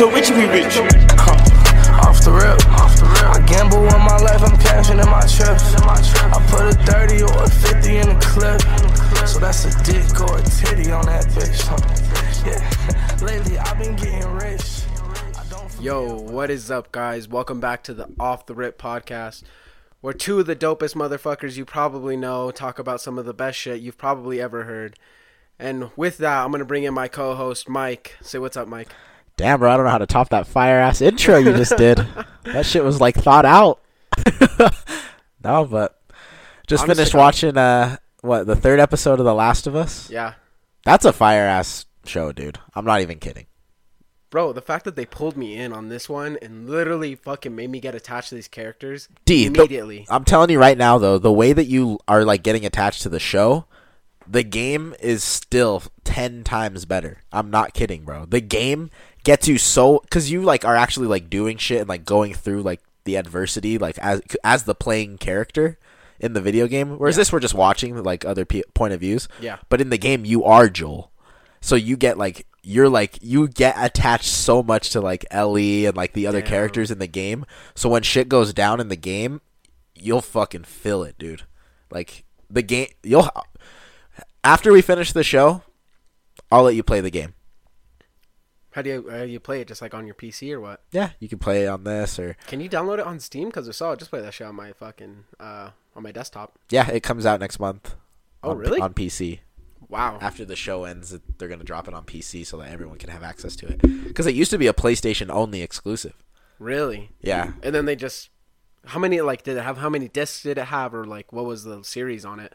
told Richie we rich. Off the rip, off the rip. I gamble on my life, I'm cashing in my trips. I put a 30 or a 50 in the clip. So that's a dick or a titty on that bitch. huh? Yeah, lately I've been getting rich. Yo, what is up, guys? Welcome back to the Off the Rip podcast, where two of the dopest motherfuckers you probably know talk about some of the best shit you've probably ever heard. And with that, I'm gonna bring in my co-host Mike. Say what's up, Mike. Damn, bro, I don't know how to top that fire ass intro you just did. that shit was like thought out. no, but just finished watching uh what the third episode of The Last of Us. Yeah, That's a fire ass show, dude. I'm not even kidding. bro. The fact that they pulled me in on this one and literally fucking made me get attached to these characters D, the- immediately. I'm telling you right now, though, the way that you are like getting attached to the show, the game is still ten times better. I'm not kidding, bro. The game gets you so because you like are actually like doing shit and like going through like the adversity like as as the playing character in the video game. Whereas this, we're just watching like other pe- point of views. Yeah. But in the game, you are Joel, so you get like you're like you get attached so much to like Ellie and like the other Damn. characters in the game. So when shit goes down in the game, you'll fucking feel it, dude. Like the game, you'll after we finish the show, I'll let you play the game. How do you how do you play it? Just like on your PC or what? Yeah, you can play it on this or Can you download it on Steam? Because so, I'll just play that shit on my fucking uh on my desktop. yeah, it comes out next month. Oh, on, really? On PC. Wow. After the show ends, they're gonna drop it on PC so that everyone can have access to it. Because it used to be a PlayStation only exclusive. Really? Yeah, And then they just how many like did it have? How many discs did it have, or like what was the series on it?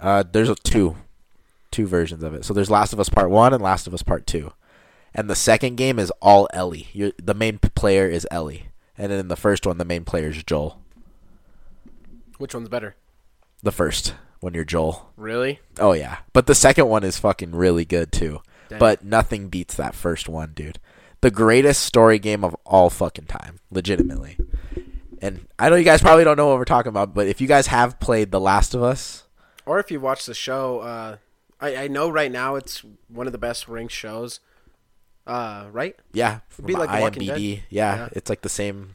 Uh, there's a two, two versions of it. So there's Last of Us Part One and Last of Us Part Two, and the second game is all Ellie. You're, the main player is Ellie, and then in the first one, the main player is Joel. Which one's better? The first when you're Joel. Really? Oh yeah, but the second one is fucking really good too. Dang. But nothing beats that first one, dude. The greatest story game of all fucking time, legitimately. And I know you guys probably don't know what we're talking about, but if you guys have played The Last of Us, Or if you watch the show, uh, I I know right now it's one of the best ranked shows. Uh, right? Yeah, It'd be like IMDb. Dead. Yeah, Yeah. it's like the same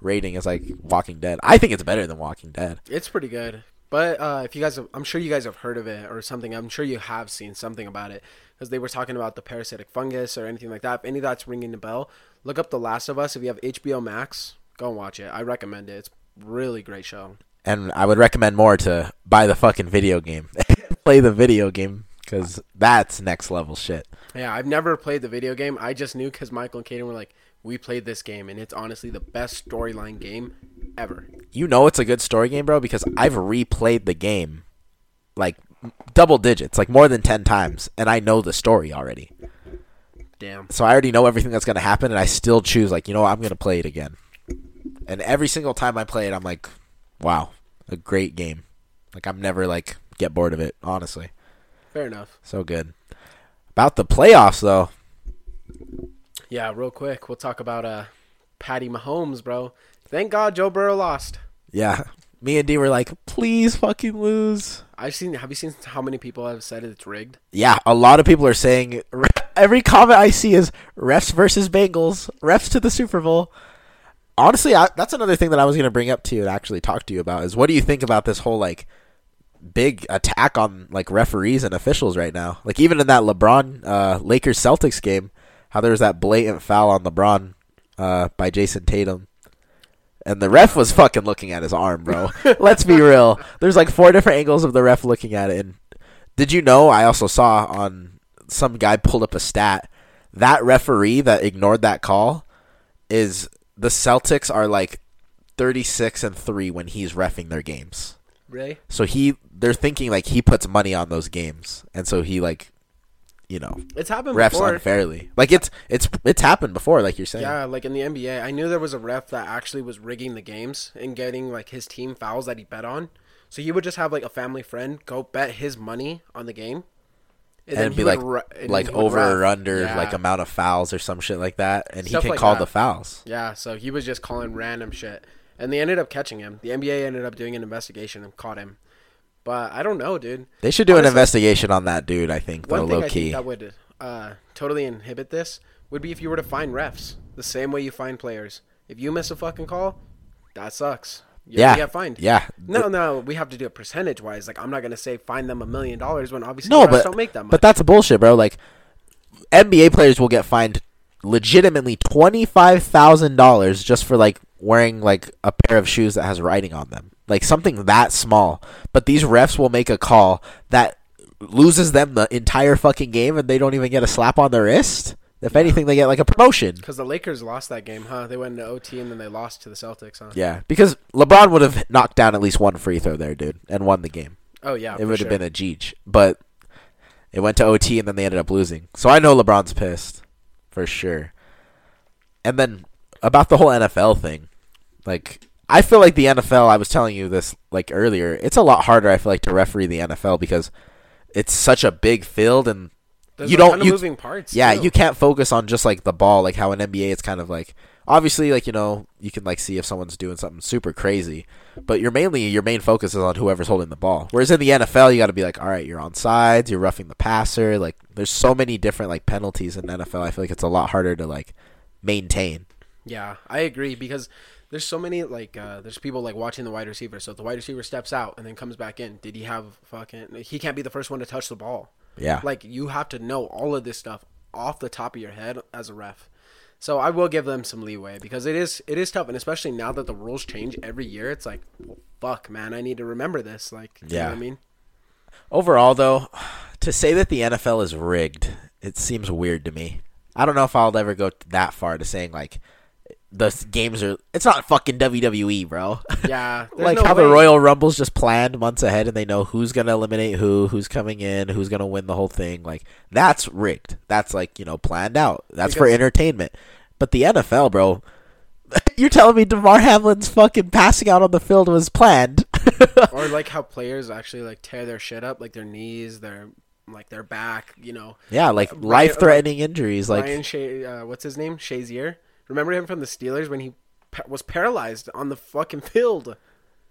rating as like Walking Dead. I think it's better than Walking Dead. It's pretty good. But uh, if you guys, have, I'm sure you guys have heard of it or something. I'm sure you have seen something about it because they were talking about the parasitic fungus or anything like that. If any of that's ringing the bell, look up The Last of Us. If you have HBO Max, go and watch it. I recommend it. It's really great show. And I would recommend more to buy the fucking video game, play the video game because that's next level shit. Yeah, I've never played the video game. I just knew because Michael and Kaden were like, we played this game, and it's honestly the best storyline game ever. You know it's a good story game, bro, because I've replayed the game like double digits, like more than ten times, and I know the story already. Damn. So I already know everything that's gonna happen, and I still choose like you know what, I'm gonna play it again. And every single time I play it, I'm like, wow, a great game. Like I'm never like get bored of it, honestly. Fair enough. So good. About the playoffs though. Yeah, real quick, we'll talk about uh, Patty Mahomes, bro. Thank God Joe Burrow lost. Yeah. Me and D were like, please fucking lose. I've seen. Have you seen how many people have said it's rigged? Yeah, a lot of people are saying every comment I see is refs versus Bengals, refs to the Super Bowl. Honestly, I, that's another thing that I was going to bring up to you and actually talk to you about is what do you think about this whole like big attack on like referees and officials right now? Like even in that LeBron uh, Lakers Celtics game, how there was that blatant foul on LeBron uh, by Jayson Tatum. And the ref was fucking looking at his arm, bro. Let's be real. There's like four different angles of the ref looking at it. And did you know? I also saw on some guy pulled up a stat that referee that ignored that call is the Celtics are like 36 and 3 when he's refing their games. Really? So he they're thinking like he puts money on those games and so he like you know It's happened refs before. unfairly. Like it's it's it's happened before like you're saying. Yeah, like in the NBA, I knew there was a ref that actually was rigging the games and getting like his team fouls that he bet on. So he would just have like a family friend go bet his money on the game, and then be like re- and like over or under Yeah. like amount of fouls or some shit like that and Stuff he can like call that. the fouls. Yeah, so he was just calling random shit, and they ended up catching him. The NBA ended up doing an investigation and caught him. But I don't know, dude. They should do an investigation on that dude, I think, though, One thing low I key. think that would uh, totally inhibit this would be if you were to find refs the same way you find players. If you miss a fucking call, that sucks. You Yeah. get fined. Yeah. No, no, we have to do it percentage wise. Like I'm not gonna say find them a million dollars when obviously No, refs but don't make that much. but that's bullshit, bro. Like NBA players will get fined legitimately twenty five thousand dollars just for like wearing like a pair of shoes that has writing on them, like something that small. But these refs will make a call that loses them the entire fucking game, and they don't even get a slap on the wrist. If anything, they get like a promotion. Because the Lakers lost that game, huh? They went into OT and then they lost to the Celtics, huh? Yeah, because LeBron would have knocked down at least one free throw there, dude, and won the game. Oh yeah, it would sure. have been a Jeech. But it went to OT and then they ended up losing. So I know LeBron's pissed for sure. And then about the whole NFL thing, like I feel like the NFL. I was telling you this like earlier. It's a lot harder. I feel like to referee the NFL because it's such a big field and There's you don't you, moving parts. yeah, too. you can't focus on just like the ball, like how in NBA it's kind of like obviously like you know you can like see if someone's doing something super crazy, but you're mainly your main focus is on whoever's holding the ball. Whereas in the NFL, you got to be like, all right, you're on sides, you're roughing the passer. Like there's so many different like penalties in NFL. I feel like it's a lot harder to like maintain. Yeah, I agree because there's so many like uh, there's people like watching the wide receiver. So if the wide receiver steps out and then comes back in, did he have fucking? He can't be the first one to touch the ball. Yeah, Like you have to know all of this stuff off the top of your head as a ref. So I will give them some leeway because it is it is tough, and especially now that the rules change every year, it's like, well, fuck, man, I need to remember this. Like, you know Yeah. what I mean, Overall, though, to say that the NFL is rigged, it seems weird to me. I don't know if I'll ever go that far to saying like the games are. It's not fucking WWE, bro. yeah, like no how the. Royal Rumble's just planned months ahead, and they know who's gonna eliminate who, who's coming in, who's gonna win the whole thing. Like that's rigged. That's like you know planned out. That's for entertainment. But the NFL, bro. You're telling me Damar Hamlin's fucking passing out on the field was planned? or like how players actually like tear their shit up, like their knees, their like their back, you know. yeah, like Ryan- life-threatening injuries. Like Ryan Sha- uh, what's his name? Shazier. Remember him from the Steelers when he pa- was paralyzed on the fucking field?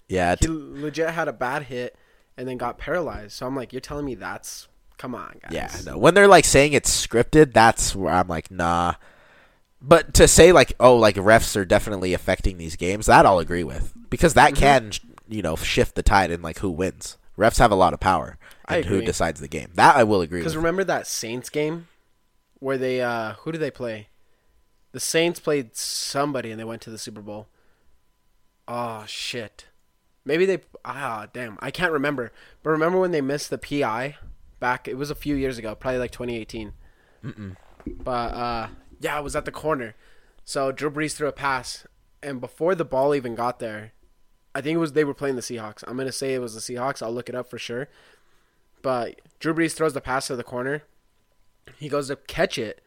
yeah, He legit had a bad hit and then got paralyzed. So I'm like, you're telling me that's come on, guys. Yeah, no. When they're like saying it's scripted, that's where I'm like, nah. But to say like, oh, like refs are definitely affecting these games, that I'll agree with because that Mm-hmm. can, you know, shift the tide in like who wins. Refs have a lot of power and who decides the game. That I will agree Because remember that Saints game where they uh who did they play? The Saints played somebody and they went to the Super Bowl. Oh shit. Maybe they ah damn, I can't remember. But remember when they missed the PI back it was a few years ago, probably like 2018. Mm-mm. But uh yeah, it was at the corner. So Drew Brees threw a pass and before the ball even got there, I think it was they were playing the Seahawks. I'm going to say it was the Seahawks. I'll look it up for sure. But Drew Brees throws the pass to the corner. He goes to catch it,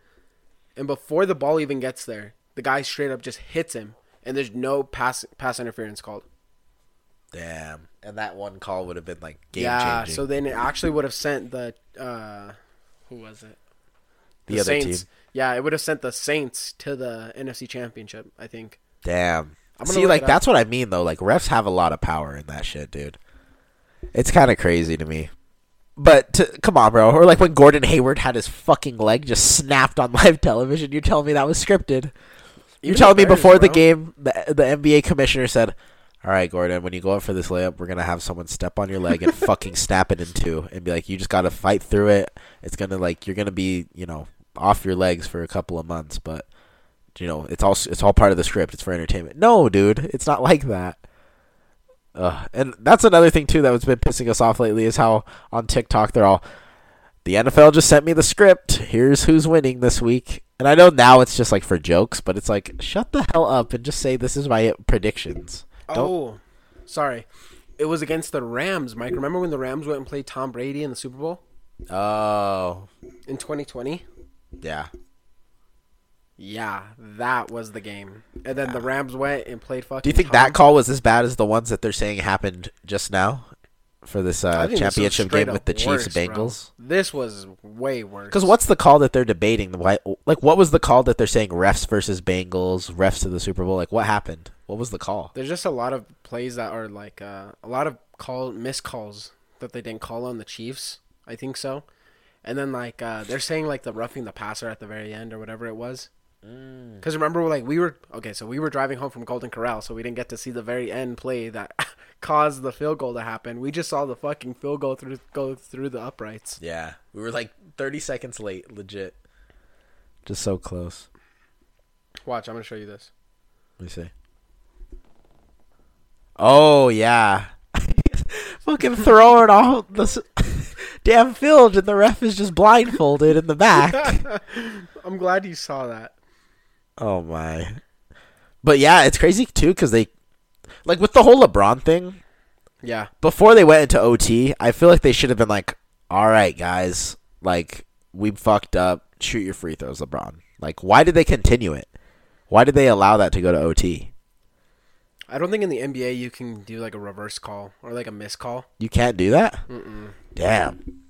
and before the ball even gets there, the guy straight up just hits him, and there's no pass pass interference called. Damn. And that one call would have been like game yeah, changing. so then it actually would have sent the uh, who was it? the, other Saints. team. Yeah, it would have sent the Saints to the NFC Championship. I think. Damn. I'm gonna See, like that's what I mean though. Like refs have a lot of power in that shit, dude. It's kind of crazy to me. But to, come on, bro. Or like when Gordon Hayward had his fucking leg just snapped on live television. You're telling me that was scripted? You're Even telling me before the game, the, the NBA commissioner said, "All right, Gordon, when you go up for this layup, we're gonna have someone step on your leg and fucking snap it in two, and be like, you just gotta fight through it. It's gonna like you're gonna be, you know, off your legs for a couple of months, but you know, it's all it's all part of the script. It's for entertainment. No, dude, it's not like that. Uh, and that's another thing too that's been pissing us off lately is how on TikTok they're all the NFL just sent me the script. Here's who's winning this week. And I know now it's just like for jokes, but it's like shut the hell up and just say this is my predictions. Don't- Oh, sorry. It was against the Rams, Mike. Remember when the Rams went and played Tom Brady in the Super Bowl Oh, in 2020? yeah. Yeah, that was the game. And then the Rams went and played fucking. Do you think Tom. that call was as bad as the ones that they're saying happened just now for this uh, this championship game with the Chiefs bro. Bengals? This was way worse. Because what's the call that they're debating? Like, what was the call that they're saying refs versus Bengals, refs to the Super Bowl? Like, what happened? What was the call? There's just a lot of plays that are like uh, a lot of call miscalls that they didn't call on the Chiefs. I think so. and then like uh, they're saying like the roughing the passer at the very end or whatever it was. Mm. Because remember, like we were okay, so we were driving home from Golden Corral, so we didn't get to see the very end play that caused the field goal to happen. We just saw the fucking field goal through go through the uprights. Yeah, we were like 30 seconds late, legit. Just so close. Watch, I'm gonna show you this. Let me see. Oh yeah, fucking throwing all the damn field, and the ref is just blindfolded in the back. I'm glad you saw that. Oh my! But yeah, it's crazy too because they, like with the whole LeBron thing, Yeah, before they went into OT, I feel like they should have been like, "All right, guys, like we fucked up. Shoot your free throws, LeBron." Like, why did they continue it? Why did they allow that to go to OT? I don't think in the NBA you can do like a reverse call or like a miss call. You can't do that. Mm-mm. Damn.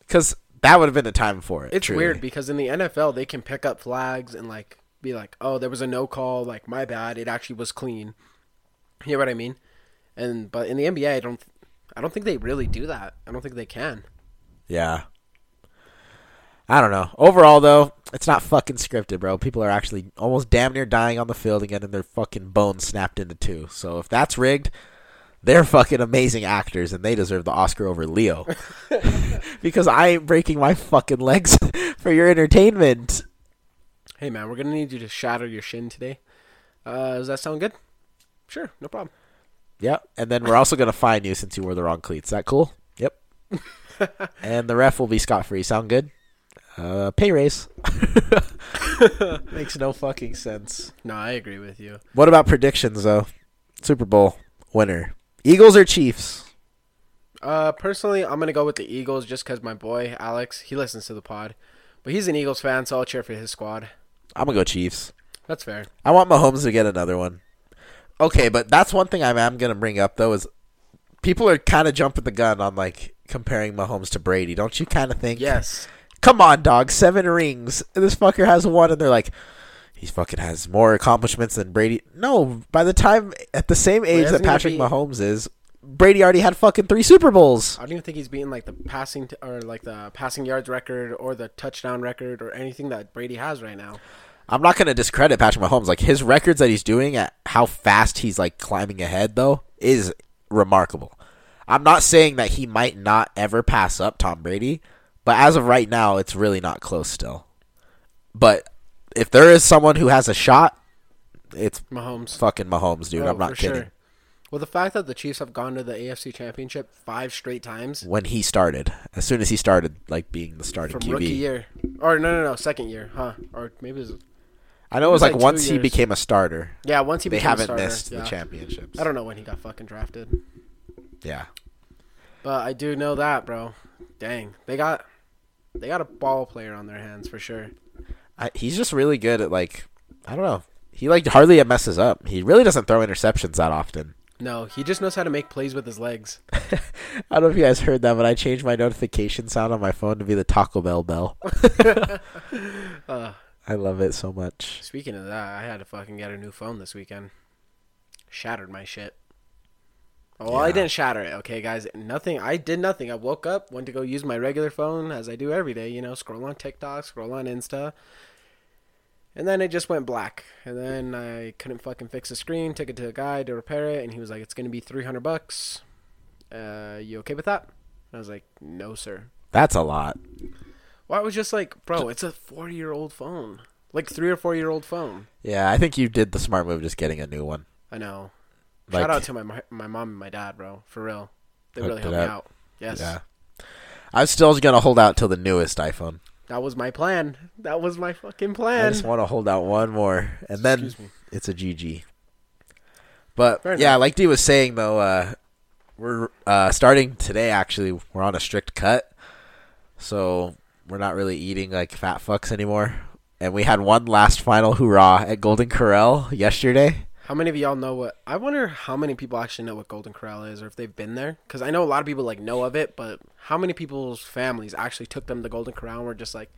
Because that would have been the time for it. It's truly. weird because in the NFL they can pick up flags and like be like, "Oh, there was a no call. Like my bad. It actually was clean." You know what I mean? And but in the NBA, I don't, I don't think they really do that. I don't think they can. Yeah. I don't know. Overall, though, it's not fucking scripted, bro. People are actually almost damn near dying on the field and getting their fucking bones snapped into two. So if that's rigged, they're fucking amazing actors and they deserve the Oscar over Leo. because I ain't breaking my fucking legs for your entertainment. Hey man, we're gonna need you to shatter your shin today. Uh, does that sound good? Sure, no problem. Yep. And then we're also going to fine you since you wore the wrong cleats. Is that cool? Yep. and the ref will be scot free. Sound good? Uh, pay raise. Makes no fucking sense. No, I agree with you. What about predictions, though? Super Bowl winner. Eagles or Chiefs? Uh, personally, I'm gonna go with the Eagles just because my boy Alex he listens to the pod, but he's an Eagles fan, so I'll cheer for his squad. I'm to go Chiefs. That's fair. I want Mahomes to get another one. Okay, but that's one thing I am going to bring up, though, is people are kind of jumping the gun on, like, comparing Mahomes to Brady. Don't you kind of think? Yes. come on, dog, seven rings. This fucker has one, and they're like, he fucking has more accomplishments than Brady. No, by the time at the same age that Patrick beat- Mahomes is, Brady already had fucking three Super Bowls. I don't even think he's beaten like the passing t- or like the passing yards record or the touchdown record or anything that Brady has right now. I'm not gonna discredit Patrick Mahomes. Like his records that he's doing at how fast he's like climbing ahead though is remarkable. I'm not saying that he might not ever pass up Tom Brady, but as of right now, it's really not close still. But if there is someone who has a shot, it's Mahomes. fucking Mahomes, dude. Oh, I'm not kidding. sure. Well, the fact that the Chiefs have gone to the AFC Championship five straight times When he started, as soon as he started, like being the starting from QB, rookie year, or no, no, no, second year, huh? Or maybe it was I know it was like, like two once he became a starter, yeah. Once he they became a haven't starter, missed yeah. the championships. I don't know when he got fucking drafted, Yeah, but I do know that, bro. Dang, they got they got a ball player on their hands for sure. I, he's just really good at like I don't know. He like hardly messes up. He really doesn't throw interceptions that often. No, he just knows how to make plays with his legs. I don't know if you guys heard that, but I changed my notification sound on my phone to be the Taco Bell bell. Uh, I love it so much. speaking of that, I had to fucking get a new phone this weekend. Shattered my shit. Oh, well, I didn't shatter it, okay, guys. Nothing. I did nothing. I woke up, went to go use my regular phone as I do every day. You know, scroll on TikTok, scroll on Insta, and then it just went black. And then I couldn't fucking fix the screen. Took it to a guy to repair it, and he was like, "It's gonna be three hundred bucks. Uh, you okay with that?" I was like, "No, sir." That's a lot. Well, I was just like, bro, it's a forty-year-old phone, like three or four-year-old phone. Yeah, I think you did the smart move just getting a new one. I know. Like, Shout out to my my my mom and my dad, bro. For real, they really helped me out. Yes, Yeah. I'm still gonna hold out till the newest iPhone. That was my plan. That was my fucking plan. I just want to hold out one more, and then it's a GG. But Fair yeah, enough. like D was saying though, uh, we're uh, starting today. Actually, we're on a strict cut, so we're not really eating like fat fucks anymore. And we had one last final hurrah at Golden Corral yesterday. How many of y'all know what? I wonder how many people actually know what Golden Corral is, or if they've been there. Because I know a lot of people like know of it, but how many people's families actually took them to Golden Corral and were just like,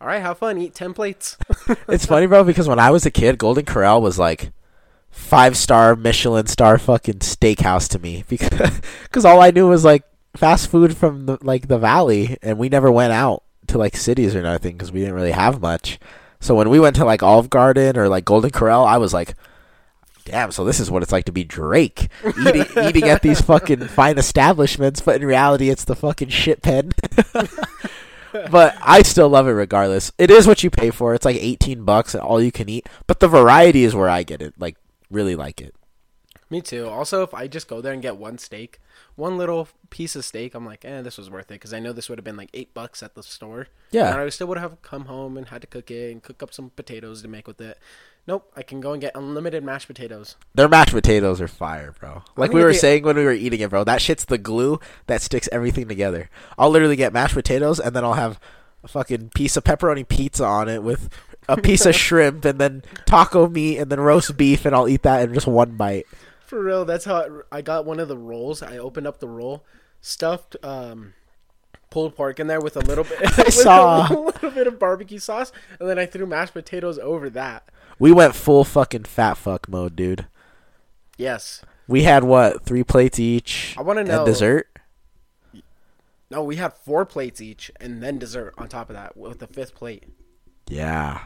"All right, have fun, eat ten plates." It's funny, bro, because when I was a kid, Golden Corral was like five star Michelin star fucking steakhouse to me because cause all I knew was like fast food from the, like the valley, and we never went out to like cities or nothing because we didn't really have much. So when we went to like Olive Garden or like Golden Corral, I was like, "Damn!" So this is what it's like to be Drake, eating eating at these fucking fine establishments, but in reality, it's the fucking shit pen. but I still love it regardless. It is what you pay for. It's like eighteen bucks and all you can eat. But the variety is where I get it. Like really like it. Me too. Also, if I just go there and get one steak, one little piece of steak, I'm like, eh, this was worth it because I know this would have been like eight bucks at the store. Yeah. and I still would have come home and had to cook it and cook up some potatoes to make with it. Nope, I can go and get unlimited mashed potatoes. Their mashed potatoes are fire, bro. Like we were they- saying when we were eating it, bro. That shit's the glue that sticks everything together. I'll literally get mashed potatoes and then I'll have a fucking piece of pepperoni pizza on it with a piece of shrimp and then taco meat and then roast beef and I'll eat that in just one bite. For real, that's how I, I got one of the rolls. I opened up the roll, stuffed um, pulled pork in there with a little bit, with saw. a little bit of barbecue sauce, and then I threw mashed potatoes over that. We went full fucking fat fuck mode, dude. Yes. We had what three plates each. I wanna and know- dessert. No, we had four plates each, and then dessert on top of that with the fifth plate. Yeah.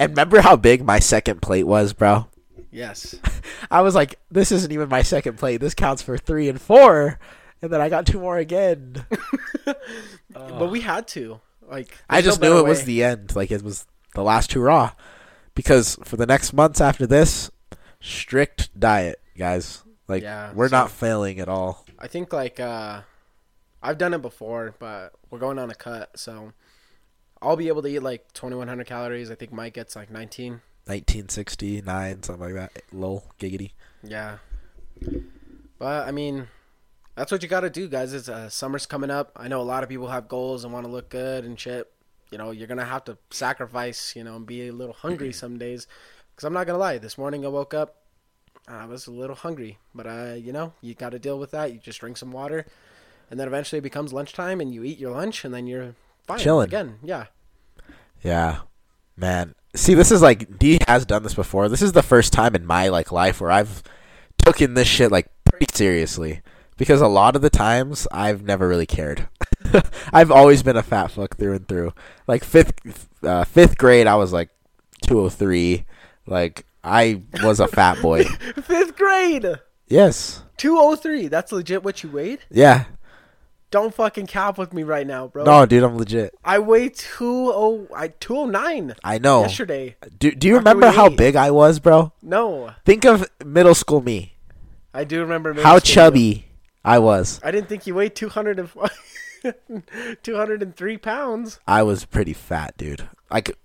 And remember how big my second plate was, bro? Yes. I was like, this isn't even my second plate. This counts for three and four. And then I got two more again. but we had to. Like, I there's no just knew it was the end. Like it was the last hurrah. Because for the next months after this, strict diet, guys. Like Yeah, we're so- not failing at all. I think like uh I've done it before, but we're going on a cut, so I'll be able to eat like 2100 calories. I think Mike gets like 19. 1969, something like that. Lol, giggity. Yeah. But I mean, that's what you got to do, guys. It's uh, summer's coming up. I know a lot of people have goals and want to look good and shit. You know, you're gonna have to sacrifice. You know, and be a little hungry some days. Because I'm not gonna lie, this morning I woke up, I was a little hungry. But uh, you know, you got to deal with that. You just drink some water, and then eventually it becomes lunchtime, and you eat your lunch, and then you're fine Chilling. again. Yeah. Yeah, man. See, this is like D has done this before. This is the first time in my like life where I've taken this shit like pretty seriously. Because a lot of the times I've never really cared. I've always been a fat fuck through and through. Like fifth uh, fifth grade, I was like two oh three. Like I was a fat boy. Fifth grade, yes. 203. That's legit what you weighed. Yeah. Don't fucking cap with me right now, bro. No, dude, I'm legit. I weigh two oh I two oh nine I know. yesterday. Do Do you After remember how ate. big I was, bro? No, Think of middle school me. I do remember middle How chubby I was. I didn't think you weighed 200 and 203 pounds. I was pretty fat, dude. Like,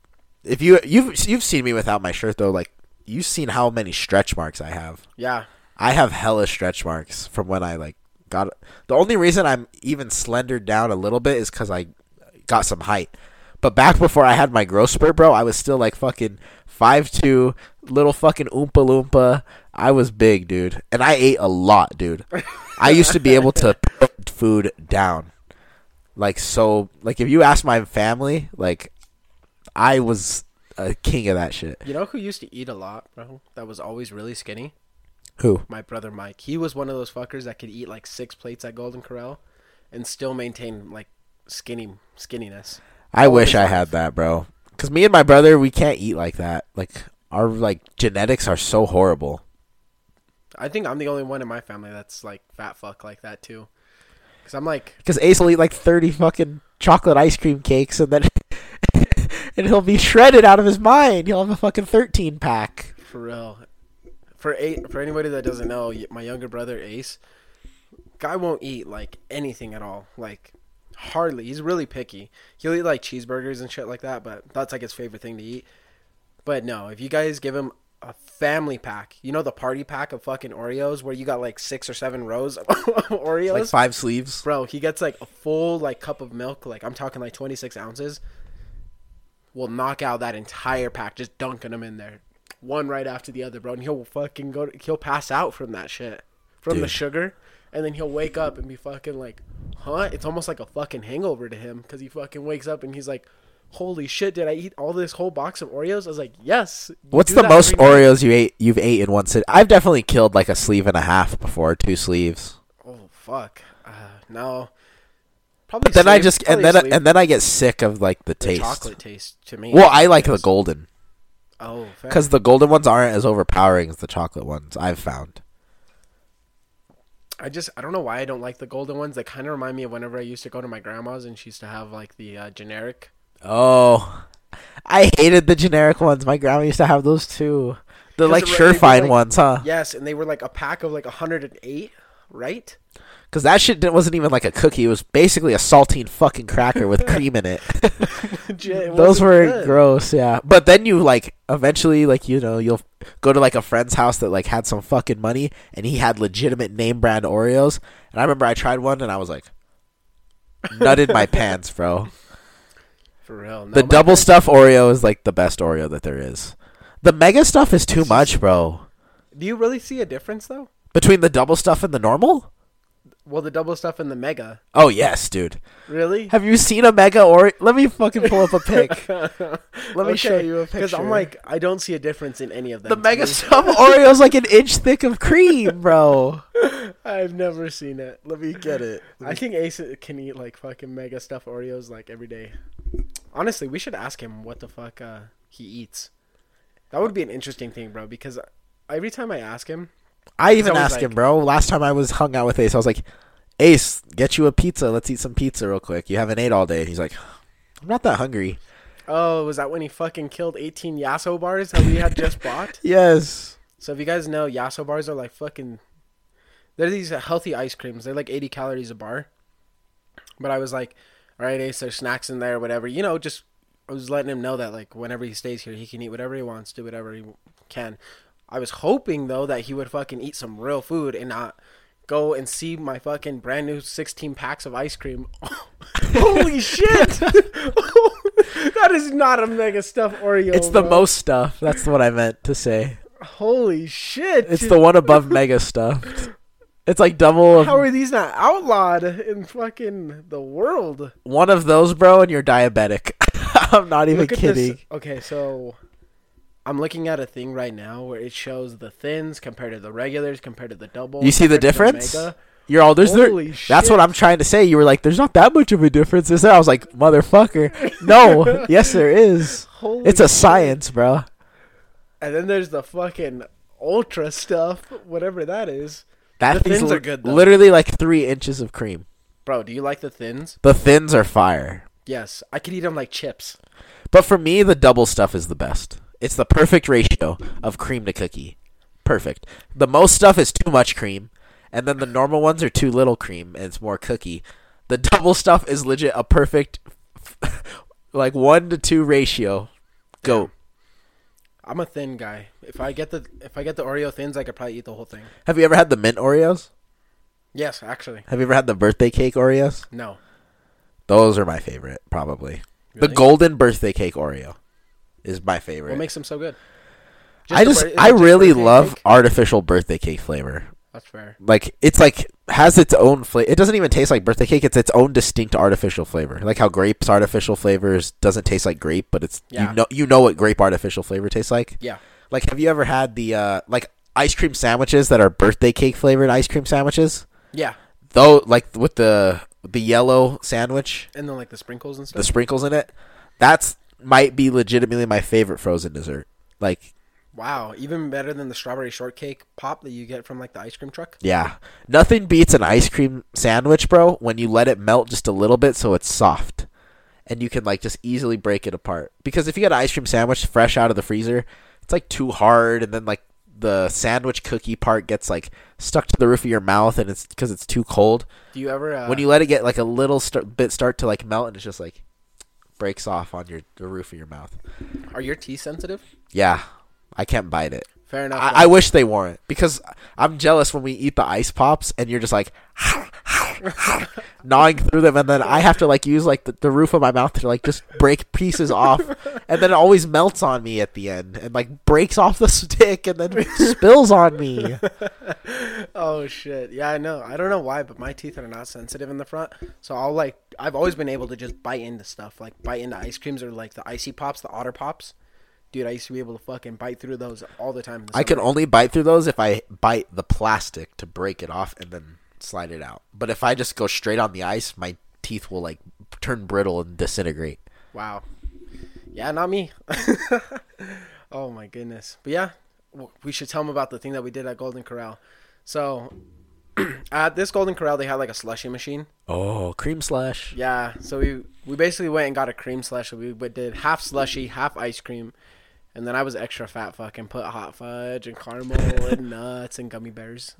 if you you've you've seen me without my shirt though, like you've seen how many stretch marks I have. Yeah, I have hella stretch marks from when I like got. The only reason I'm even slendered down a little bit is because I got some height. But back before I had my growth spurt, bro, I was still like fucking five two, little fucking oompa loompa. I was big, dude, and I ate a lot, dude. I used to be able to put food down, like so. Like if you ask my family, like I was a king of that shit. you know who used to eat a lot, bro? That was always really skinny. Who? My brother Mike. He was one of those fuckers that could eat like six plates at Golden Corral, and still maintain like skinny skinniness. I wish I had that, bro. Cause me and my brother, we can't eat like that. Like our like genetics are so horrible. I think I'm the only one in my family that's like fat fuck like that too. Cause I'm like, Cause Ace will eat like thirty fucking chocolate ice cream cakes, and then and he'll be shredded out of his mind. He'll have a fucking thirteen pack. For real. For eight, for anybody that doesn't know, my younger brother Ace, guy won't eat like anything at all. Like hardly. He's really picky. He'll eat like cheeseburgers and shit like that, but that's like his favorite thing to eat. But no, if you guys give him a family pack, you know the party pack of fucking Oreos where you got like six or seven rows of Oreos. Like five sleeves. Bro, he gets like a full like cup of milk, like I'm talking like 26 ounces. Will knock out that entire pack, just dunking them in there, one right after the other, bro. And he'll fucking go, he'll pass out from that shit, from the sugar, and then he'll wake up and be fucking like, huh? It's almost like a fucking hangover to him because he fucking wakes up and he's like, holy shit, did I eat all this whole box of Oreos? I was like, yes. What's the most every night. Oreos you ate? You've ate in one sit. I've definitely killed like a sleeve and a half before, two sleeves. Oh fuck, uh, no. Probably. But then I just and then sleeve and then I get sick of like the the taste. chocolate taste to me. Well, I like the golden Oh, because the golden ones aren't as overpowering as the chocolate ones. I've found. I just I don't know why I don't like the golden ones. They kind of remind me of whenever I used to go to my grandma's and she used to have like the uh, generic. Oh, I hated the generic ones. My grandma used to have those too. The like they were- surefine like- ones, huh? Yes, and they were like a pack of like 108, right? Because that shit wasn't even like a cookie. It was basically a saltine fucking cracker with cream in it. It Those were good. gross, yeah. But then you like eventually like you know you'll go to like a friend's house that like had some fucking money and he had legitimate name brand Oreos. And I remember I tried one and I was like, nutted my pants, bro. For real. No, The double stuff Oreo is like the best Oreo that there is. The mega stuff is too much, bro. Do you really see a difference though? Between the double stuff and the normal? Well, the double stuff and the mega. Oh yes, dude. Really? Have you seen a mega Oreo? Let me fucking pull up a pic. Let me show you a picture. Because I'm like, I don't see a difference in any of them. The mega me. stuff Oreo's like an inch thick of cream, bro. I've never seen it. Let me get it. I think Ace can eat like fucking mega stuff Oreos like every day. Honestly, we should ask him what the fuck uh, he eats. That would be an interesting thing, bro. Because every time I ask him, I even ask asked him, bro. Last time I was hung out with Ace, I was like, Ace, get you a pizza. Let's eat some pizza real quick. You haven't ate all day. And he's like, I'm not that hungry. oh, was that when he fucking killed 18 Yasso bars that we had just bought? Yes. So if you guys know, Yasso bars are like fucking. They're these healthy ice creams. They're like 80 calories a bar. But I was like, right, Ace, there's snacks in there, whatever. You know, just I was letting him know that like whenever he stays here, he can eat whatever he wants, do whatever he can. I was hoping though that he would fucking eat some real food and not go and see my fucking brand new 16 packs of ice cream. Holy shit! that is not a mega stuff Oreo. It's the bro. most stuff. That's what I meant to say. Holy shit! It's the one above mega stuffed. It's like double How are these not outlawed in fucking the world? one of those, bro, and you're diabetic. I'm not even kidding. this. Okay, so I'm looking at a thing right now where it shows the thins compared to the regulars, compared to the double. You see the difference? mega. You're all there's there. Holy That's what. I'm trying to say. You were like, "There's not that much of a difference, is there?" I was like, "Motherfucker, no, yes there is. Holy It's a shit. science, bro." And then there's the fucking ultra stuff, whatever that is. That The thing's thins are good, though. Literally like three inches of cream. Bro, do you like the thins? The thins are fire, Yes, I could eat them like chips. but for me, the double stuff is the best. It's the perfect ratio of cream to cookie. Perfect. The most stuff is too much cream, and then the normal ones are too little cream, and it's more cookie. The double stuff is legit a perfect, like one to two ratio. Go. I'm a thin guy. If I get the if I get the Oreo thins, I could probably eat the whole thing. Have you ever had the mint Oreos? Yes, actually. Have you ever had the birthday cake Oreos? No. Those are my favorite, probably. Really? The golden birthday cake Oreo is my favorite. What makes them so good? I just I just really love cake? artificial birthday cake flavor. That's fair. Like it's like has its own flavor. It doesn't even taste like birthday cake. It's its own distinct artificial flavor. Like how grapes artificial flavors doesn't taste like grape, but it's Yeah. you know you know what grape artificial flavor tastes like. Yeah. Like have you ever had the uh like ice cream sandwiches that are birthday cake flavored ice cream sandwiches? Yeah. Though like with the the yellow sandwich, And then like the sprinkles and stuff. the sprinkles in it, that's might be legitimately my favorite frozen dessert. Like wow, even better than the strawberry shortcake pop that you get from like the ice cream truck. Yeah. Nothing beats an ice cream sandwich, bro, when you let it melt just a little bit so it's soft. And you can like just easily break it apart. Because if you get an ice cream sandwich fresh out of the freezer, it's like too hard and then like the sandwich cookie part gets like stuck to the roof of your mouth and it's because it's too cold. Do you ever uh, when you let it get like a little start, bit start to like melt and it's just like breaks off on your the roof of your mouth. are your teeth sensitive? Yeah. I can't bite it. Fair enough. I, I wish they weren't because I'm jealous when we eat the ice pops and you're just like gnawing through them, and then I have to like use like the, the roof of my mouth to like just break pieces off, and then it always melts on me at the end and like breaks off the stick and then spills on me. oh shit. Yeah, I know. I don't know why, but my teeth are not sensitive in the front. So I'll like I've always been able to just bite into stuff, like bite into ice creams or like the icy pops, the otter pops. Dude, I used to be able to fucking bite through those all the time. the I can only bite through those if I bite the plastic to break it off and then slide it out. But if I just go straight on the ice, my teeth will like turn brittle and disintegrate. Wow. Yeah, not me. oh my goodness. But yeah, we should tell them about the thing that we did at Golden Corral. So at this Golden Corral, they had like a slushy machine. Oh, cream slush. Yeah. So we we basically went and got a cream slush. We we did half slushy, half ice cream. And then I was extra fat fucking put hot fudge and caramel and nuts and gummy bears.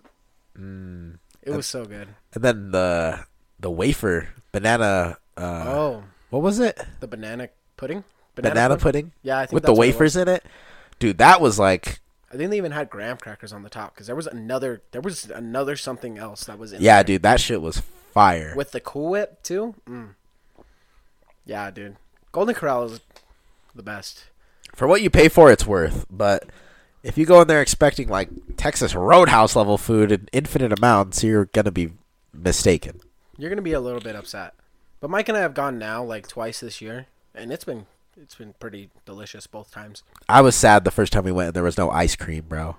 Mm. It was so good. And then the the wafer banana. Uh, oh, what was it? the banana pudding? Banana, pudding Yeah, I think with the what it was. wafers in it. Dude, that was like I think they even had graham crackers on the top because there was another there was another something else that was in yeah, there. dude, that shit was fire. with the Cool Whip too. Mm. Yeah, dude, Golden Corral is the best. For what you pay for, it's worth. But if you go in there expecting like Texas Roadhouse level food in infinite amounts, you're gonna be mistaken. You're gonna be a little bit upset, but Mike and I have gone now like twice this year, and it's been it's been pretty delicious both times. I was sad the first time we went and there was no ice cream, bro.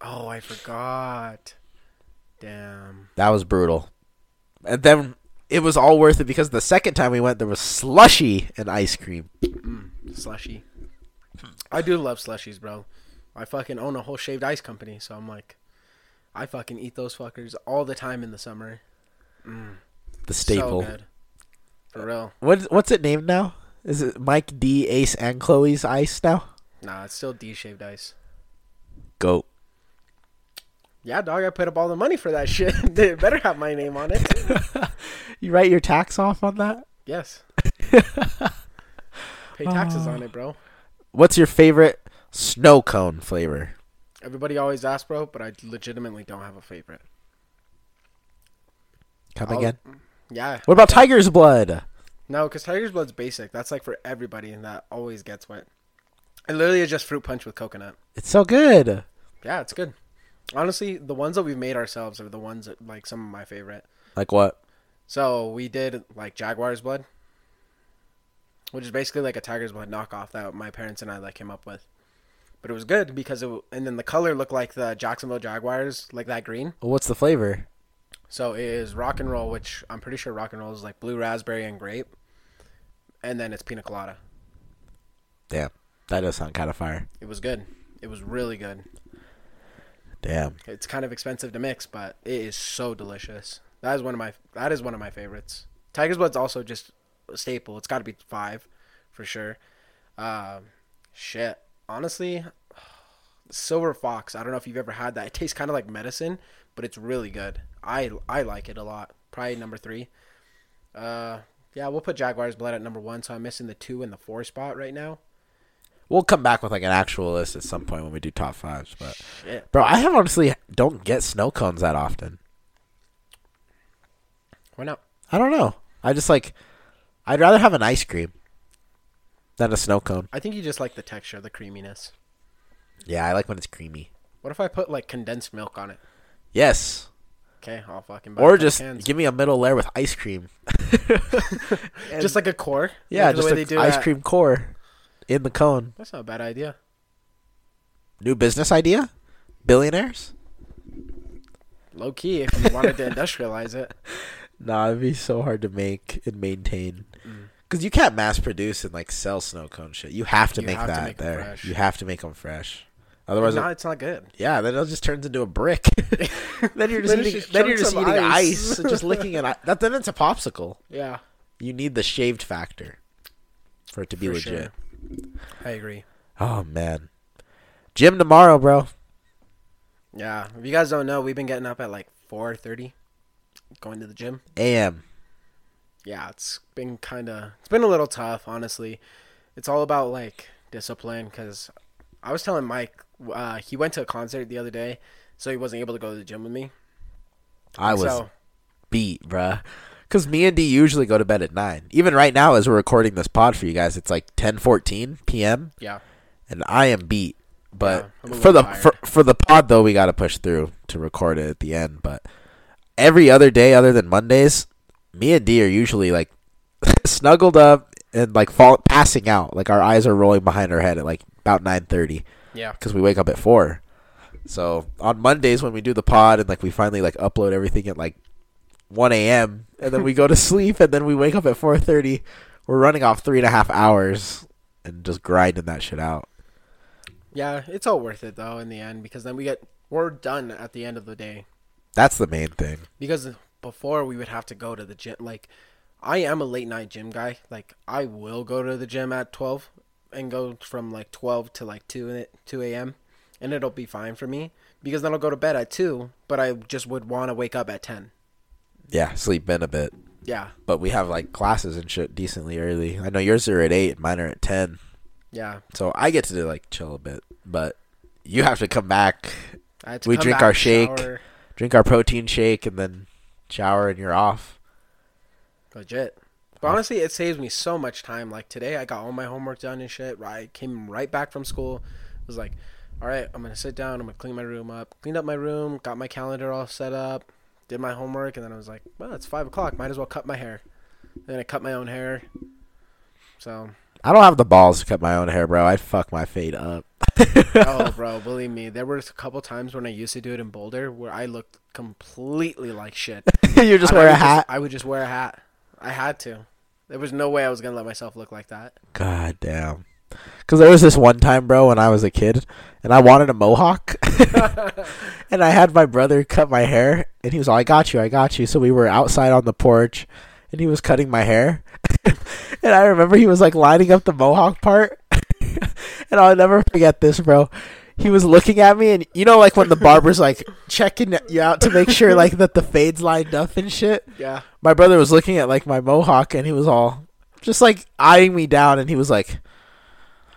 Oh, I forgot. Damn. That was brutal. And then it was all worth it because the second time we went there was slushy and ice cream. Mm, slushy. I do love slushies, bro. I fucking own a whole shaved ice company, so I'm like, I fucking eat those fuckers all the time in the summer. Mm. The staple. So good. For real. What what's it named now? Is it Mike D, Ace, and Chloe's Ice now? Nah, it's still D shaved ice. Goat. Yeah, dog, I put up all the money for that shit. they better have my name on it. You write your tax off on that? Yes. Pay taxes on it, bro. What's your favorite snow cone flavor? Everybody always asks, bro, but I legitimately don't have a favorite. Come I'll- again? Yeah. What about Tiger's Blood? No, because Tiger's Blood's basic. That's like for everybody, and that always gets wet. It literally is just fruit punch with coconut. It's so good. Yeah, it's good. Honestly, the ones that we've made ourselves are the ones that like some of my favorite. Like what? So we did like Jaguar's Blood, which is basically like a Tiger's Blood knockoff that my parents and I like came up with. But it was good because it and then the color looked like the Jacksonville Jaguars, like that green. Well, what's the flavor? So it is rock and roll, which I'm pretty sure rock and roll is like blue raspberry and grape, and then it's pina colada. Damn. That does sound kind of fire. It was good. It was really good. Damn. It's kind of expensive to mix, but it is so delicious. That is one of my that is one of my favorites. Tiger's Blood's also just staple. It's got to be five for sure. Um, shit, honestly, Silver Fox. I don't know if you've ever had that. It tastes kind of like medicine, but it's really good. I I like it a lot. Probably number three. Uh, yeah, we'll put Jaguar's Blood at number one. So I'm missing the two and the four spot right now. We'll come back with like an actual list at some point when we do top fives. But Shit. bro, I have honestly don't get snow cones that often. Why not? I don't know. I just like I'd rather have an ice cream than a snow cone. I think you just like the texture, the creaminess. Yeah, I like when it's creamy. What if I put like condensed milk on it? Yes. Okay, I'll fucking buy Or just cans. give me a middle layer with ice cream. just like a core. Yeah, Like the just way an ice cream core in the cone. That's not a bad idea. New business idea? Billionaires? Low key, if you wanted to industrialize it. Nah, it'd be so hard to make and maintain. Mm. Because you can't mass produce and like sell snow cone shit. You have to You make have to that make 'em there. fresh. You have to make them fresh. Otherwise, no, it's not good. yeah, then it just turns into a brick. then you're just Then it's eating. just then you're chunks just of eating ice. ice, and just licking it. That then it's a popsicle. Yeah, You need the shaved factor for it to be For legit. sure. I agree. Oh man, gym tomorrow, bro. Yeah, if you guys don't know, we've been getting up at like four thirty, going to the gym. AM. Yeah, it's been kind of it's been a little tough, honestly. It's all about like discipline because I was telling Mike uh, he went to a concert the other day, so he wasn't able to go to the gym with me. I was So, beat, bruh. Because me and D usually go to bed at nine. Even right now, as we're recording this pod for you guys, it's like ten fourteen p.m. yeah, and I am beat. But Yeah, for the for, for the pod though, we got to push through to record it at the end. But every other day other than Mondays, me and D are usually like snuggled up and like fall passing out. Like our eyes are rolling behind our head at like about nine thirty yeah, because we wake up at four. So on Mondays when we do the pod and like we finally like upload everything at like one a.m. and then we go to sleep and then we wake up at four thirty. We're running off three and a half hours and just grinding that shit out. Yeah, it's all worth it though in the end because then we get we're done at the end of the day. That's the main thing. Because before we would have to go to the gym. Like, I am a late night gym guy. Like, I will go to the gym at twelve and go from like twelve to like two two a.m. and it'll be fine for me because then I'll go to bed at two. But I just would want to wake up at ten. Yeah, sleep in a bit. Yeah, But we have like classes and shit decently early. I know yours are at eight, mine are at ten. yeah. So I get to like chill a bit. But you have to come back, I had to We drink back, our shake. shower. Drink our protein shake, and then shower, and you're off. Legit. But honestly, it saves me so much time. Like today, I got all my homework done and shit. I came right back from school. Was like, all right, I'm gonna sit down. I'm gonna clean my room up. Cleaned up my room. Got my calendar all set up. Did my homework, and then I was like, well, it's five o'clock. Might as well cut my hair. then I cut my own hair. So, I don't have the balls to cut my own hair, bro. I'd fuck my fade up. Oh, bro, believe me, there were a couple times when I used to do it in Boulder where I looked completely like shit. you just wear a hat. I would just wear a hat. I had to. There was no way I was gonna let myself look like that. God damn. Because there was this one time, bro, when I was a kid, and I wanted a mohawk, and I had my brother cut my hair, and he was all, "I got you, I got you." So we were outside on the porch, and he was cutting my hair, and I remember he was like lining up the mohawk part, and I'll never forget this, bro. He was looking at me, and you know, like when the barber's like checking you out to make sure like that the fade's lined up and shit Yeah. my brother was looking at like my mohawk and he was all just like eyeing me down and he was like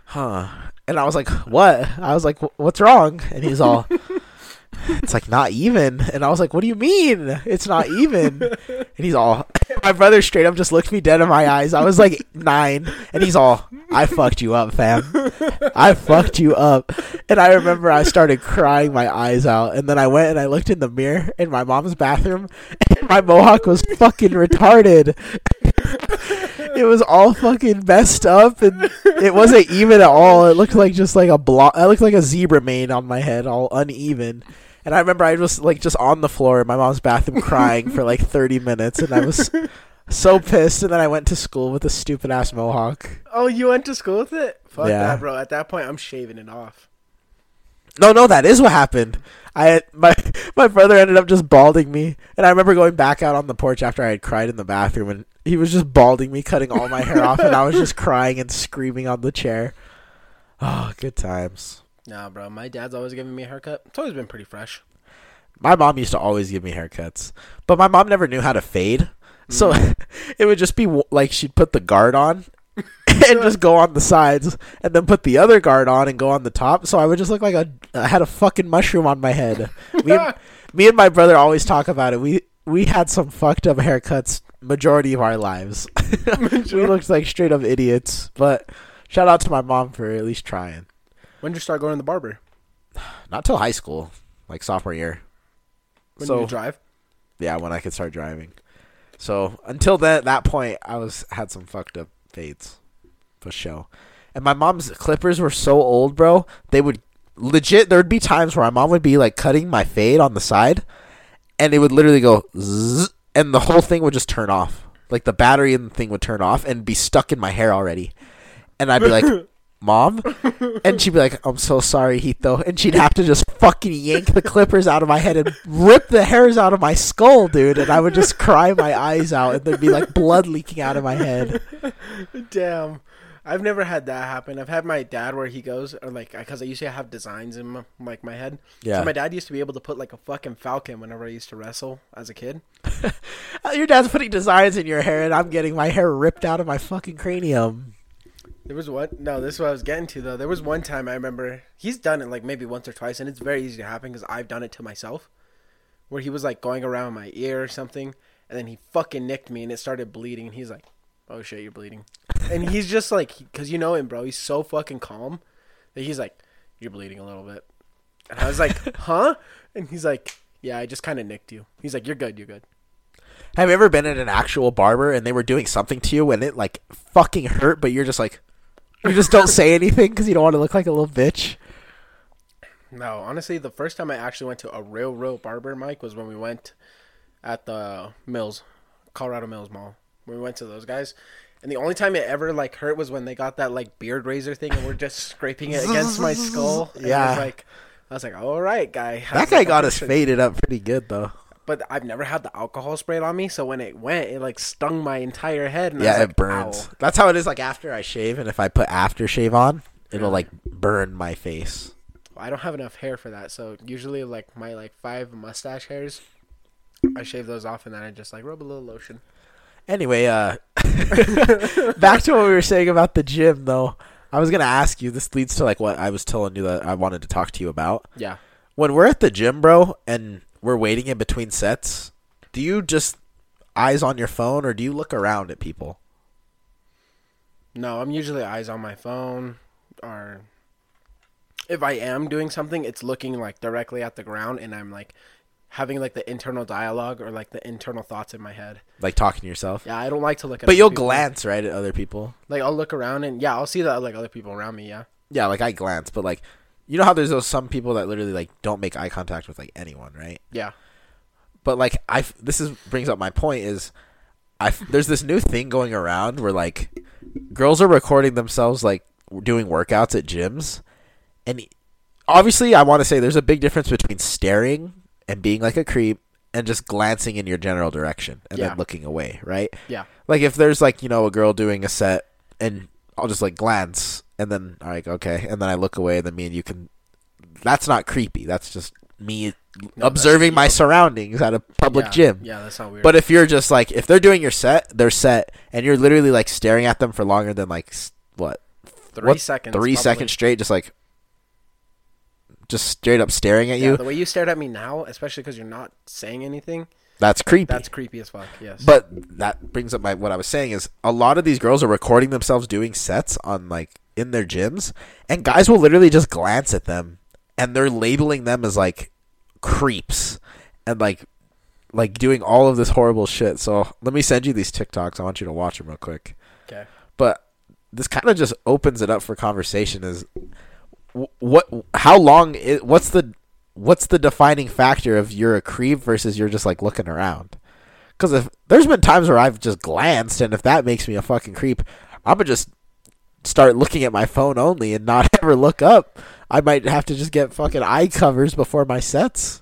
huh and i was like what i was like what's wrong and he's all it's like not even. And i was like what do you mean? It's not even. And he's all my brother straight up just looked me dead in my eyes. I was like nine. And he's all i fucked you up fam. I fucked you up. And i remember i started crying my eyes out. And then i went and i looked in the mirror in my mom's bathroom. And my mohawk was fucking retarded. It was all fucking messed up. And it wasn't even at all. It looked like just like a block. It looked like a zebra mane on my head, all uneven. And I remember I was like just on the floor in my mom's bathroom crying for like 30 minutes and I was so pissed and then I went to school with a stupid ass mohawk. Oh, you went to school with it? Fuck Yeah. that, bro. At that point, I'm shaving it off. No, no, that is what happened. I had, my my brother ended up just balding me, and I remember going back out on the porch after I had cried in the bathroom, and he was just balding me, cutting all my hair off, and I was just crying and screaming on the chair. Oh, good times. Nah, bro. My dad's always giving me a haircut. It's always been pretty fresh. My mom used to always give me haircuts, but my mom never knew how to fade, so mm. it would just be like she'd put the guard on. and just go on the sides, and then put the other guard on and go on the top. So I would just look like a I had a fucking mushroom on my head. Me and, me and my brother always talk about it. We we had some fucked up haircuts majority of our lives. we looked like straight up idiots. But shout out to my mom for at least trying. When did you start going to the barber? Not till high school, like sophomore year. When So- did you drive? Yeah, when I could start driving. So until that that point, I was had some fucked up fades, for sure. And my mom's clippers were so old, bro. They would legit. There would be times where my mom would be like cutting my fade on the side, and it would literally go, zzz, and the whole thing would just turn off. Like the battery and the thing would turn off and be stuck in my hair already. And I'd be like, Mom? And she'd be like, I'm so sorry, Hito. And she'd have to just fucking yank the clippers out of my head and rip the hairs out of my skull, dude. And I would just cry my eyes out and there'd be like blood leaking out of my head. Damn. I've never had that happen. I've had my dad where he goes, or like, because I used to have designs in my, like my head. Yeah. So my dad used to be able to put like a fucking falcon whenever I used to wrestle as a kid. Your dad's putting designs in your hair and I'm getting my hair ripped out of my fucking cranium. There was what? No, this is what I was getting to though. There was one time I remember he's done it like maybe once or twice, and it's very easy to happen because I've done it to myself. Where he was like going around my ear or something, and then he fucking nicked me, and it started bleeding, and he's like, "Oh shit, you're bleeding," and he's just like, because you know him, bro. He's so fucking calm that he's like, "You're bleeding a little bit," and I was like, "Huh?" And he's like, "Yeah, I just kind of nicked you." He's like, "You're good, you're good." Have you ever been at an actual barber and they were doing something to you and it like fucking hurt, but you're just like, you just don't say anything because you don't want to look like a little bitch? No, honestly, the first time I actually went to a real, real barber, Mike, was when we went at the Mills, Colorado Mills Mall. We went to those guys, and the only time it ever like hurt was when they got that like beard razor thing, and we're just scraping it against my skull. Yeah. I was like, I was like, all right, guy. That guy got us faded up pretty good though. But I've never had the alcohol sprayed on me, so when it went, it like stung my entire head. And I Yeah, was it like, burns. "Ow." That's how it is. Like after I shave, and if I put aftershave on, it'll like burn my face. I don't have enough hair for that, so usually like my like five mustache hairs, I shave those off and then I just like rub a little lotion. Anyway, uh, back to what we were saying about the gym, though. I was gonna ask you. This leads to like what I was telling you that I wanted to talk to you about. Yeah. When we're at the gym, bro, and we're waiting in between sets, do you just eyes on your phone, or do you look around at people? No, I'm usually eyes on my phone, or if I am doing something, it's looking like directly at the ground, and I'm like having like the internal dialogue or like the internal thoughts in my head. Like talking to yourself? Yeah, I don't like to look at. But you'll people. glance right at other people. Like I'll look around and yeah, I'll see that like other people around me. Yeah. Yeah, like I glance, but like you know how there's those some people that literally like don't make eye contact with like anyone, right? Yeah. But like I, this is brings up my point is, I there's this new thing going around where like girls are recording themselves like doing workouts at gyms, and obviously I want to say there's a big difference between staring and being like a creep and just glancing in your general direction and Yeah. then looking away, right? Yeah. Like if there's like you know a girl doing a set and I'll just like glance and then I'm like okay and then I look away and then me and you can. That's not creepy. That's just me No, observing my surroundings at a public yeah. gym. Yeah, that's not weird. But if you're just like if they're doing your set, their set, and you're literally like staring at them for longer than like what three what, seconds, three probably. seconds straight, just like just straight up staring at Yeah, you, the way you stared at me now, especially because you're not saying anything, that's creepy. that's creepy as fuck. Yes. But that brings up my what I was saying is a lot of these girls are recording themselves doing sets on like in their gyms, and guys will literally just glance at them, and they're labeling them as like creeps, and like like doing all of this horrible shit. So let me send you these TikToks. I want you to watch them real quick. okay. But this kind of just opens it up for conversation. Is what? How long? i what's the what's the defining factor of you're a creep versus you're just like looking around? Because if there's been times where I've just glanced, and if that makes me a fucking creep, I'm gonna just start looking at my phone only and not ever look up. I might have to just get fucking eye covers before my sets.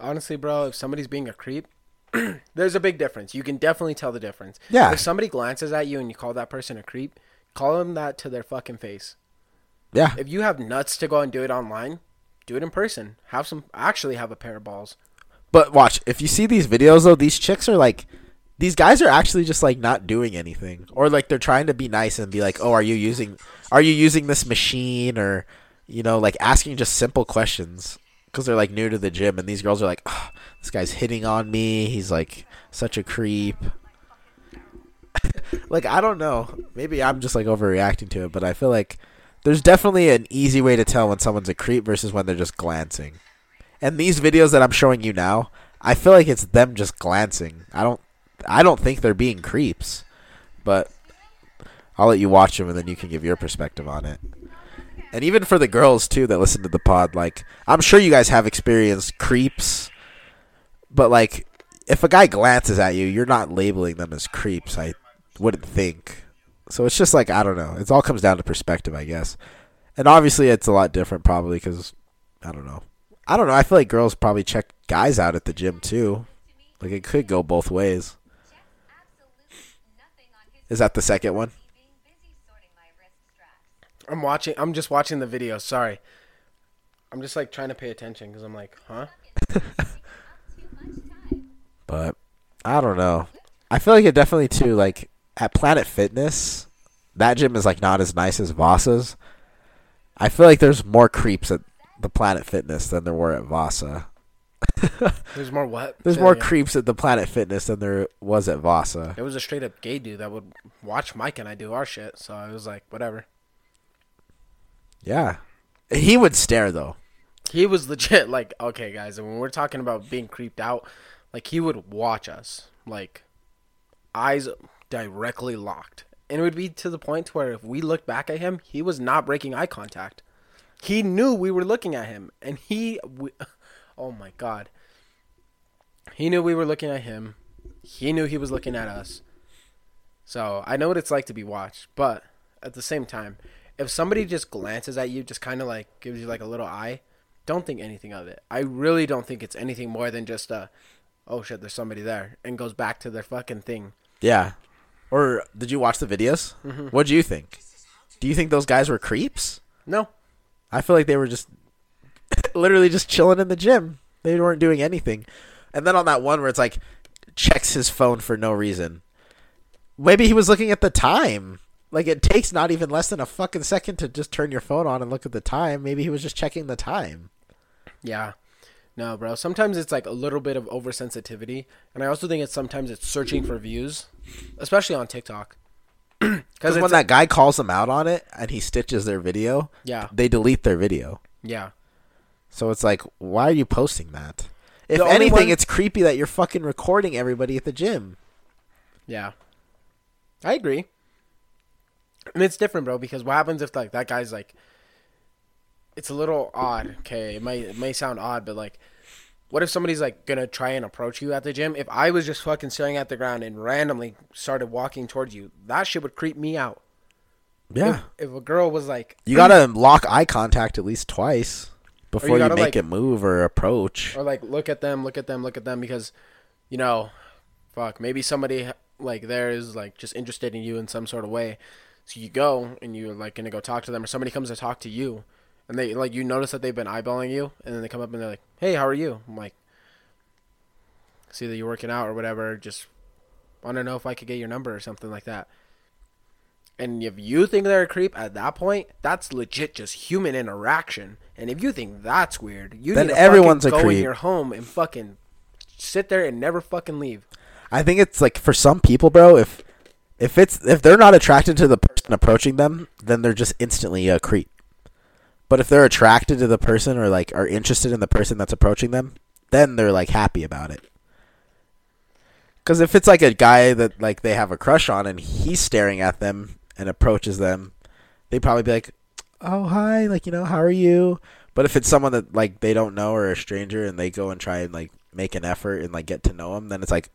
Honestly, bro, if somebody's being a creep, there's a big difference. You can definitely tell the difference. Yeah. If somebody glances at you and you call that person a creep, call them that to their fucking face. Yeah, If you have nuts to go and do it online, do it in person. Have some actually have a pair of balls. But watch, if you see these videos though, these chicks are like these guys are actually just like not doing anything. Or like they're trying to be nice and be like, "Oh, are you using are you using this machine or you know, like asking just simple questions cuz they're like new to the gym and these girls are like, oh, this guy's hitting on me. He's like such a creep." like I don't know. Maybe I'm just like overreacting to it, but I feel like there's definitely an easy way to tell when someone's a creep versus when they're just glancing. And these videos that I'm showing you now, I feel like it's them just glancing. I don't I don't think they're being creeps. But I'll let you watch them and then you can give your perspective on it. And even for the girls too that listen to the pod, like I'm sure you guys have experienced creeps, but like if a guy glances at you, you're not labeling them as creeps. I wouldn't think. So it's just like I don't know. It all comes down to perspective, I guess. And obviously, it's a lot different, probably because I don't know. I don't know. I feel like girls probably check guys out at the gym too. Like it could go both ways. Is that the second one? I'm watching. I'm just watching the video. Sorry. I'm just like trying to pay attention because I'm like, huh? But I don't know. I feel like it definitely too. Like at Planet Fitness, that gym is like not as nice as Vasa's. I feel like there's more creeps at the Planet Fitness than there were at Vasa. There's more what? There's more creeps at the Planet Fitness than there was at Vasa. It was a straight up gay dude that would watch Mike and I do our shit. So I was like, whatever. Yeah, he would stare though. He was legit like, okay, guys, and when we're talking about being creeped out, like he would watch us, like eyes directly locked, and it would be to the point where if we looked back at him, he was not breaking eye contact. He knew we were looking at him, and he, we, oh my god, He knew we were looking at him. He knew he was looking at us. So I know what it's like to be watched, but at the same time, if somebody just glances at you, just kind of like gives you like a little eye, don't think anything of it. I really don't think it's anything more than just a, oh shit, there's somebody there, and goes back to their fucking thing. Yeah. Or did you watch the videos? Mm-hmm. What do you think? Do you think those guys were creeps? No, I feel like they were just literally just chilling in the gym. They weren't doing anything. And then on that one where it's like checks his phone for no reason. Maybe he was looking at the time. Like it takes not even less than a fucking second to just turn your phone on and look at the time. Maybe he was just checking the time. Yeah. No, bro. Sometimes it's like a little bit of oversensitivity, and I also think it's sometimes it's searching for views, especially on TikTok. Because when that guy calls them out on it and he stitches their video, yeah, they delete their video. yeah, So it's like, why are you posting that? If The anything, one- it's creepy that you're fucking recording everybody at the gym. yeah. I agree. And it's different, bro. Because what happens if like that guy's like, it's a little odd. Okay, it may it may sound odd, but like, what if somebody's like gonna try and approach you at the gym? If I was just fucking staring at the ground and randomly started walking towards you, that shit would creep me out. Yeah. If, if a girl was like, You gotta lock eye contact at least twice before you, gotta, make like- it move or approach. or like look at them, look at them, look at them, because, you know, fuck, maybe somebody like there is like just interested in you in some sort of way. So you go and you're like gonna go talk to them, or somebody comes to talk to you, and they like you notice that they've been eyeballing you, and then they come up and they're like, "Hey, how are you?" I'm like, "See that you're working out or whatever. Just want to know if I could get your number or something like that." And if you think they're a creep at that point, that's legit just human interaction. And if you think that's weird, you Then need to everyone's a fucking go in creep. your home and fucking sit there and never fucking leave. I think it's like for some people, bro. If if it's if they're not attracted to the person approaching them, then they're just instantly a creep. But if they're attracted to the person or like are interested in the person that's approaching them, then they're like happy about it. Because if it's like a guy that like they have a crush on and he's staring at them and approaches them, they'd probably be like, "Oh hi, like you know, how are you?" But if it's someone that like they don't know or a stranger and they go and try and like make an effort and like get to know them, then it's like,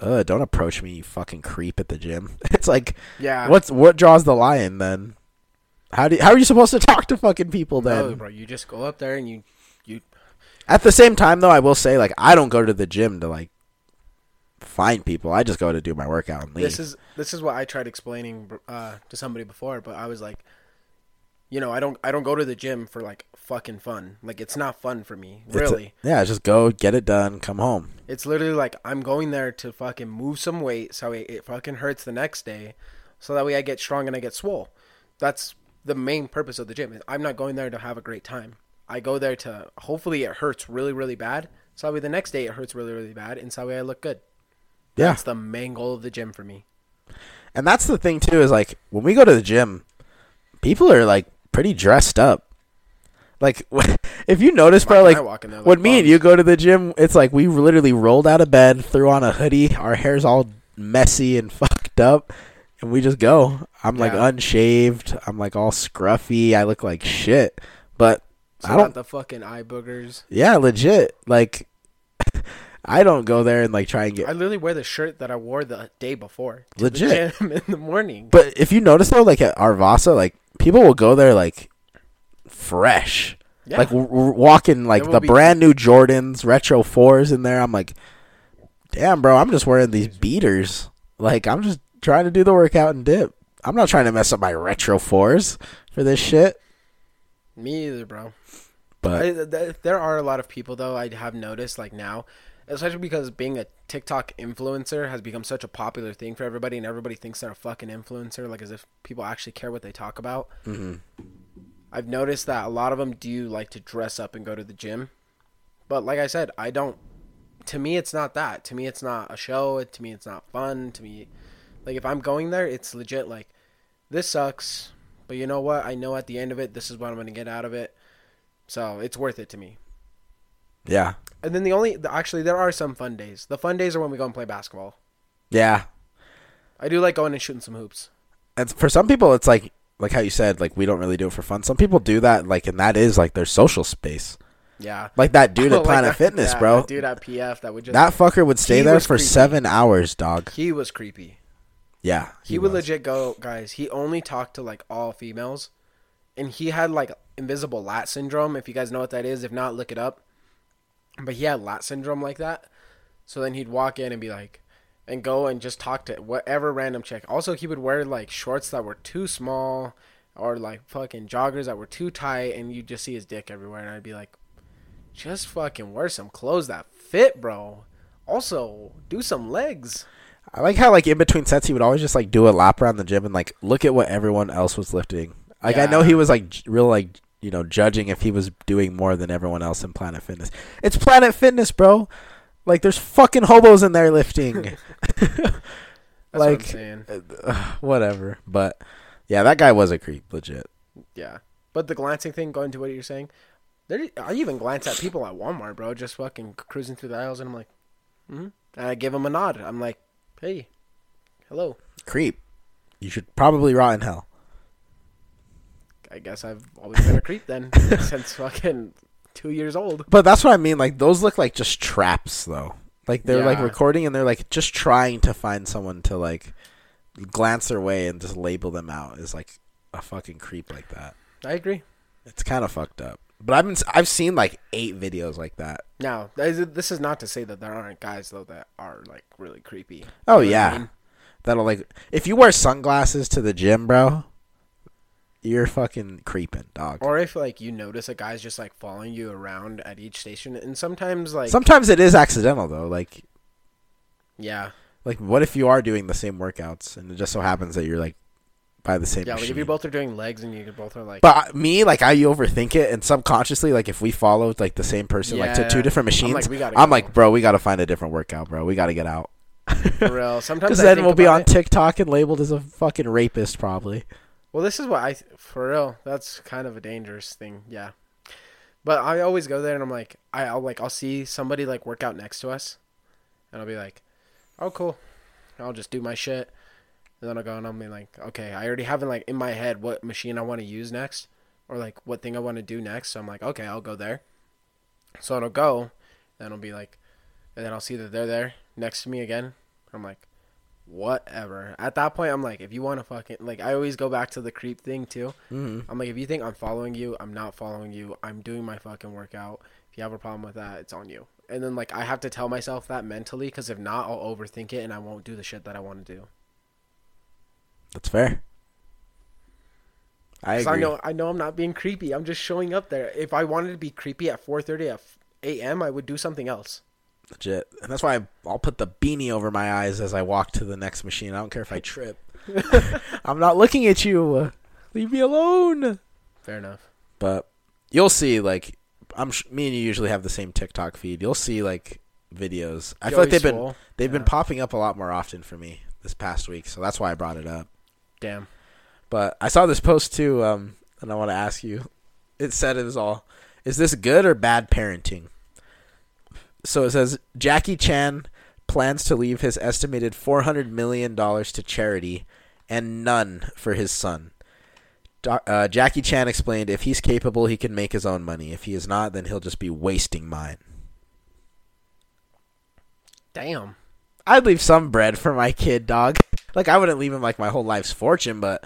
"Uh, don't approach me, you fucking creep at the gym." It's like, Yeah. what's what draws the line then? How do you, how are you supposed to talk to fucking people then? No, bro. You just go up there and you you At the same time, though, I will say like I don't go to the gym to like find people. I just go to do my workout and leave. This is this is what I tried explaining uh, to somebody before, but I was like, you know, I don't I don't go to the gym for like fucking fun. Like it's not fun for me, It's a- really. yeah, just go get it done, come home. It's literally like I'm going there to fucking move some weight so it, it fucking hurts the next day, so that way I get strong and I get swole. That's the main purpose of the gym. I'm not going there to have a great time. I go there to hopefully it hurts really really bad, so that way the next day it hurts really really bad, and so that way I look good. Yeah, That's the main goal of the gym for me. and that's the thing too is like when we go to the gym, people are like pretty dressed up. Like if you notice, bro, like and I walk in there like when me and you go to the gym, it's like we literally rolled out of bed, threw on a hoodie, our hair's all messy and fucked up, and we just go. I'm like unshaved. I'm like all scruffy. I look like shit. But So I don't. not the fucking eye boogers. Yeah, legit. Like I don't go there and like try and get. I literally wear the shirt that I wore the day before. Legit. The in the morning. But if you notice though, like at our Vasa, like people will go there like fresh. Yeah. Like walking like the be- brand new Jordans, retro fours in there. I'm like, damn, bro, I'm just wearing these beaters. Like I'm just trying to do the workout and dip. I'm not trying to mess up my retro fours for this shit. Me either, bro. But I, th- there are a lot of people though I have noticed like now, especially because being a TikTok influencer has become such a popular thing for everybody, and everybody thinks they're a fucking influencer, like as if people actually care what they talk about. Mhm. I've noticed that a lot of them do like to dress up and go to the gym, but like I said, I don't. To me, it's not that. To me, it's not a show. To me, it's not fun. To me, like if I'm going there, it's legit. Like this sucks, but you know what? I know at the end of it, this is what I'm gonna get out of it. So it's worth it to me. Yeah, And then the only actually there are some fun days. The fun days are when we go and play basketball. yeah. I do like going and shooting some hoops. and for some people it's like like how you said like we don't really do it for fun some people do that like and that is like their social space Yeah. Like that dude at like Planet that- Fitness, yeah, bro. that dude at PF that would just That fucker would stay there for creepy. seven hours, dog. he was creepy. Yeah, He, would was. legit go, guys. He only talked to like all females, and he had like invisible lat syndrome. If you guys know what that is, if not, look it up. But he had lat syndrome like that. So then he'd walk in and be like, and go and just talk to whatever random chick. Also, he would wear like shorts that were too small, or like fucking joggers that were too tight, and you would just see his dick everywhere. And I'd be like, just fucking wear some clothes that fit, bro. Also, do some legs. I like how like in between sets he would always just like do a lap around the gym and like look at what everyone else was lifting. Like I know he was like real like you know judging if he was doing more than everyone else in Planet Fitness. It's Planet Fitness, bro. Like there's fucking hobos in there lifting. That's what I'm like saying. uh, whatever. But yeah, that guy was a creep, legit. Yeah, but the glancing thing, going to what you're saying, there. I even glance at people at Walmart, bro, just fucking cruising through the aisles, and I'm like, mm-hmm. and I give them a nod. I'm like, hey, hello. Creep. You should probably rot in hell. I guess I've always been a creep then, since fucking two years old. But that's what I mean. Like those look like just traps, though. Like they're like recording and they're like just trying to find someone to like glance their way and just label them out as like a fucking creep like that. I agree. It's kind of fucked up. But I've been I've seen like eight videos like that. Now, this is- not to say that there aren't guys though that are like really creepy. Oh You know what I yeah, mean? that'll like if you wear sunglasses to the gym, bro, you're fucking creeping, dog. Or if like you notice a guy's just like following you around at each station, and sometimes like Sometimes it is accidental though. Like yeah, like what if you are doing the same workouts and it just so happens that you're like by the same yeah. Like if you both are doing legs and you both are like, But uh, me, like I overthink it, and subconsciously, like if we followed like the same person, like to two different I'm machines, like, we gotta I'm like, bro, we got to find a different workout, bro. We got to get out. for real. Sometimes Because then we'll be on it. TikTok and labeled as a fucking rapist, probably. Well, this is what I for real. That's kind of a dangerous thing. Yeah. But I always go there and I'm like, I, I'll like, I'll see somebody like work out next to us, and I'll be like, oh cool, I'll just do my shit, and then I'll go and I'll be like, okay, I already have in like in my head what machine I want to use next, or like what thing I want to do next. So I'm like, okay, I'll go there. So it'll go, then I'll be like, and then I'll see that they're there next to me again. I'm like, whatever. At that point, I'm like, if you want to fucking like, I always go back to the creep thing too. Mm-hmm. I'm like, if you think I'm following you, I'm not following you. I'm doing my fucking workout. If you have a problem with that, it's on you. And then like, I have to tell myself that mentally, because if not, I'll overthink it and I won't do the shit that I want to do. That's fair. I agree. I know, I know, I'm not being creepy. I'm just showing up there. If I wanted to be creepy at 4:30 at f- a.m., I would do something else. Legit, and that's why I, I'll put the beanie over my eyes as I walk to the next machine. I don't care if I trip. I'm not looking at you. Leave me alone. Fair enough. But you'll see, like, I'm sh- me and you usually have the same TikTok feed. You'll see like videos. I feel like they've been they've been popping up a lot more often for me this past week, so that's why I brought it up. Damn. But I saw this post too, um, and I want to ask you. It said it was all, is this good or bad parenting? So it says Jackie Chan plans to leave his estimated four hundred million dollars to charity, and none for his son. Uh, Jackie Chan explained, if he's capable, he can make his own money. If he is not, then he'll just be wasting mine. Damn. I'd leave some bread for my kid, dog. Like I wouldn't leave him like my whole life's fortune, but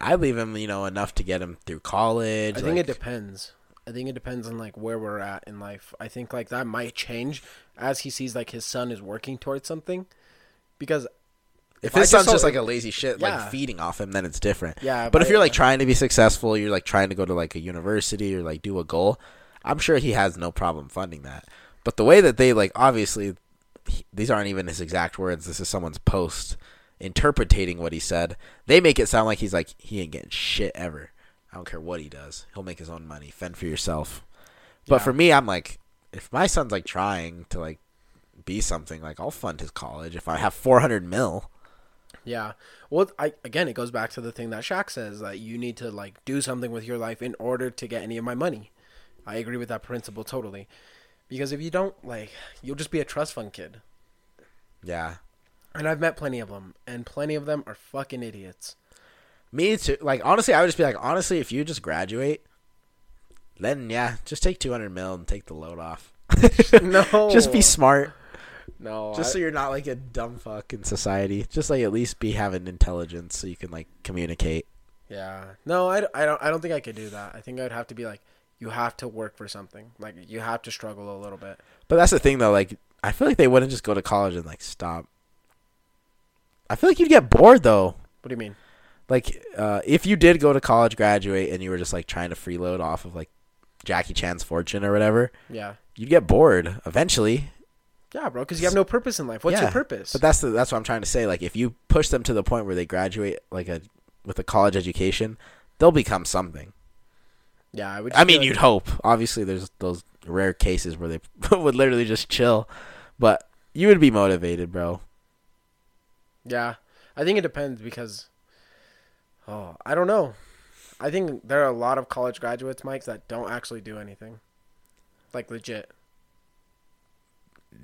I'd leave him, you know, enough to get him through college. I think like- it depends. I think it depends on like where we're at in life. I think like that might change as he sees like his son is working towards something. Because If I his just son's just saw- like a lazy shit, Yeah. like feeding off him, then it's different. yeah, But if you're like trying to be successful, you're like trying to go to like a university or like do a goal, I'm sure he has no problem funding that. But the way that they like, obviously, he- these aren't even his exact words. This is someone's post interpreting what he said. They make it sound like he's like he ain't getting shit ever. I don't care what he does. He'll make his own money. Fend for yourself. But Yeah. for me, I'm like, if my son's like trying to like be something, like I'll fund his college if I have 400 mil. Yeah. Well, I again, it goes back to the thing that Shaq says that you need to like do something with your life in order to get any of my money. I agree with that principle totally. Because if you don't, like, you'll just be a trust fund kid. Yeah. And I've met plenty of them, and plenty of them are fucking idiots. Me too. Like honestly, I would just be like, honestly, if you just graduate, Then yeah, just take two hundred mil and take the load off. No. just be smart. No, Just I- so you're not like a dumb fuck in society. Just like at least be having intelligence so you can like communicate. Yeah. No, I, I don't I don't think I could do that. I think I'd have to be like you have to work for something. Like you have to struggle a little bit. But that's the thing though, like I feel like they wouldn't just go to college and like stop. I feel like you'd get bored though. What do you mean? Like uh, if you did go to college, graduate, and you were just like trying to freeload off of like Jackie Chan's fortune or whatever, Yeah. you'd get bored eventually. Yeah, bro, cuz you have no purpose in life. What's Yeah, your purpose? But that's the that's what I'm trying to say. Like if you push them to the point where they graduate like a with a college education, they'll become something. yeah, I would I mean, be you'd hope. Obviously, there's those rare cases where they would literally just chill, but you would be motivated, bro. Yeah. I think it depends because oh, I don't know. I think there are a lot of college graduates, Mike, that don't actually do anything. Like legit.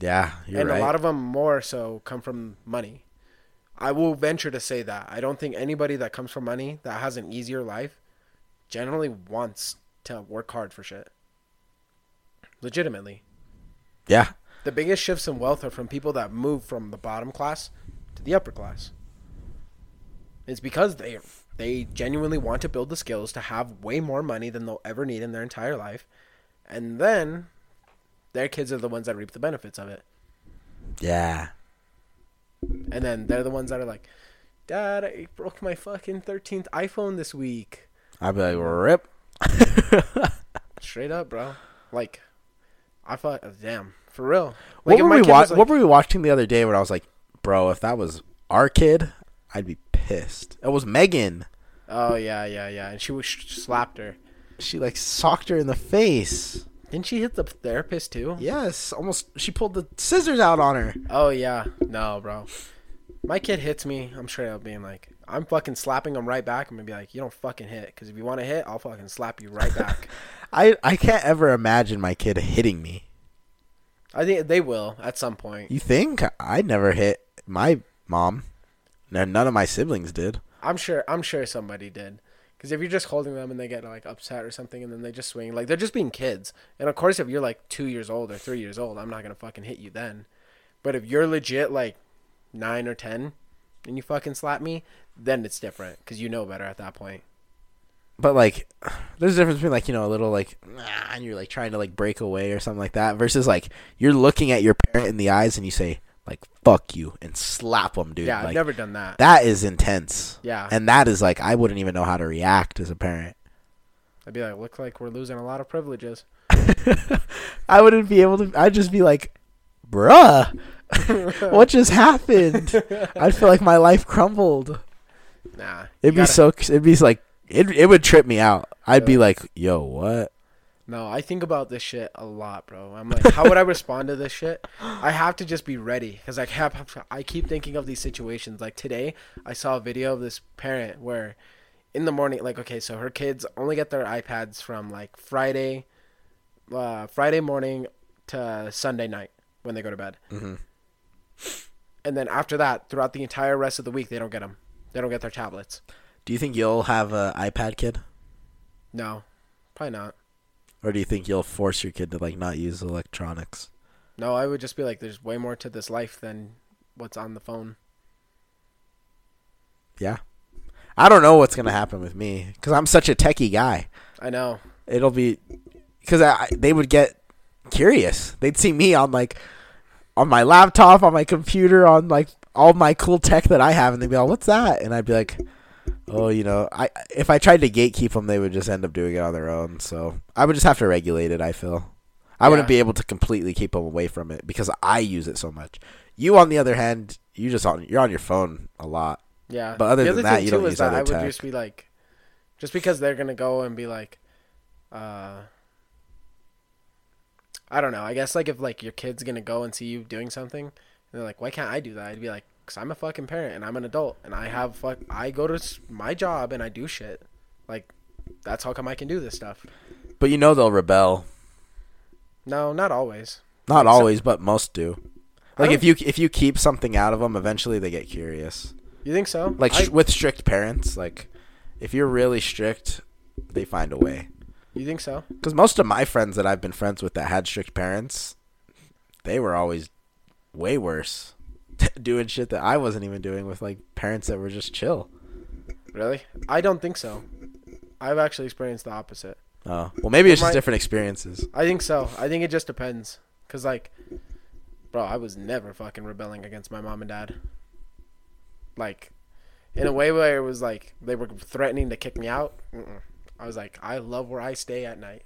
Yeah, you're and right. a lot of them more so come from money. I will venture to say that. I don't think anybody that comes from money that has an easier life generally wants to work hard for shit. Legitimately. yeah, The biggest shifts in wealth are from people that move from the bottom class to the upper class. It's because they they genuinely want to build the skills to have way more money than they'll ever need in their entire life. And then their kids are the ones that reap the benefits of it. yeah. And then they're the ones that are like, Dad, I broke my fucking 13th iPhone this week. I'd be like, rip. Straight up, bro. Like, I thought, damn, for real. What were we wa- like- What were we watching the other day? when I was like, bro, if that was our kid, I'd be pissed. It was Megan. Oh, yeah, yeah, yeah. And she was slapped her. She like socked her in the face. Didn't she hit the therapist too? Yes, almost. She pulled the scissors out on her. Oh, yeah. No, bro. My kid hits me. I'm straight up being like, I'm fucking slapping him right back. I'm going to be like, you don't fucking hit. Because if you want to hit, I'll fucking slap you right back. I I can't ever imagine my kid hitting me. I think they will at some point. You think I never hit my mom? No, none of my siblings did. I'm sure. I'm sure somebody did. Because if you're just holding them and they get like upset or something, and then they just swing, like they're just being kids. And of course, if you're like two years old or three years old, I'm not gonna fucking hit you then. But if you're legit like nine or ten, and you fucking slap me, then it's different because you know better at that point. But like, there's a difference between like you know a little like "Nah," and you're like trying to like break away or something like that versus like you're looking at your parent in the eyes and you say like "fuck you" and slap them, dude. yeah, I've like, never done that. That is intense. yeah, And that is like I wouldn't even know how to react as a parent. I'd be like, look like we're losing a lot of privileges. I wouldn't be able to. I'd just be like, "Bruh, what just happened?" I'd feel like my life crumbled. Nah, It'd be gotta- so. It'd be like it. It would trip me out. I'd be like, "Yo, what?" No, I think about this shit a lot, bro. I'm like, how would I respond to this shit? I have to just be ready because I have. I keep thinking of these situations. Like today, I saw a video of this parent where, in the morning, like okay, so her kids only get their iPads from like Friday, uh, Friday morning to Sunday night when they go to bed, mm-hmm. and then after that, throughout the entire rest of the week, they don't get them. They don't get their tablets. Do you think you'll have a iPad kid, No, probably not. Or do you think you'll force your kid to like not use electronics? No, I would just be like, there's way more to this life than what's on the phone. Yeah. I don't know what's gonna happen with me because I'm such a techie guy. I know. It'll be because I, I- they would get curious. They'd see me on like on my laptop, on my computer, on like all my cool tech that I have, and they'd be like, "What's that?" And I'd be like, "Oh, you know, I if I tried to gatekeep them, they would just end up doing it on their own. So I would just have to regulate it. I feel I wouldn't be able to completely keep them away from it because I use it so much. You, on the other hand, you just on you're on your phone a lot. Yeah. But other the than other that, you don't use that other I would tech. just be like, just because they're gonna go and be like, uh, I don't know. I guess like if like your kid's gonna go and see you doing something, and they're like, why can't I do that? I'd be like, cause I'm a fucking parent and I'm an adult and I have fuck. I go to my job and I do shit. Like, that's how come I can do this stuff. But you know they'll rebel. No, not always. Not Like, so- always, but most do. Like if you if you keep something out of them, eventually they get curious. You think so? Like I- with strict parents, like if you're really strict, they find a way. You think so? Because most of my friends that I've been friends with that had strict parents, they were always way worse, doing shit that I wasn't even doing with like parents that were just chill. Really? I don't think so. I've actually experienced the opposite. Oh, well, maybe it's just my- different experiences. I think so. I think it just depends. Cause like, bro, I was never fucking rebelling against my mom and dad. Like, in a way where it was like they were threatening to kick me out. Mm-mm. I was like, I love where I stay at night.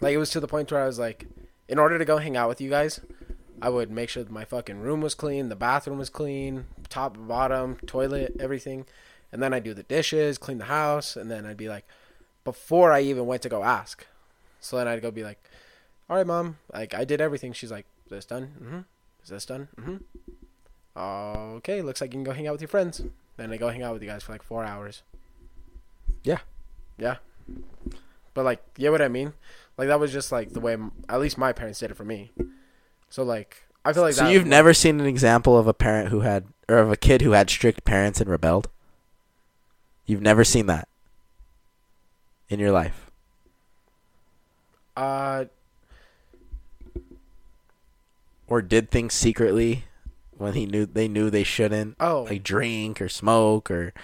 Like it was to the point where I was like, in order to go hang out with you guys, I would make sure that my fucking room was clean, the bathroom was clean, top, bottom, toilet, everything, and then I'd do the dishes, clean the house, and then I'd be like, before I even went to go ask. So then I'd go be like, "All right, mom, like I did everything." She's like, "Is this done? Mm-hmm. Is this done? Mm-hmm. Okay, looks like you can go hang out with your friends." Then I go hang out with you guys for like four hours. Yeah. Yeah. But like, you know what I mean? Like that was just like the way at least my parents did it for me. So like, I feel like so you've never seen an example of a parent who had, or of a kid who had strict parents and rebelled. You've never seen that in your life. Uh, or did things secretly when he knew they knew they shouldn't oh, like drink or smoke or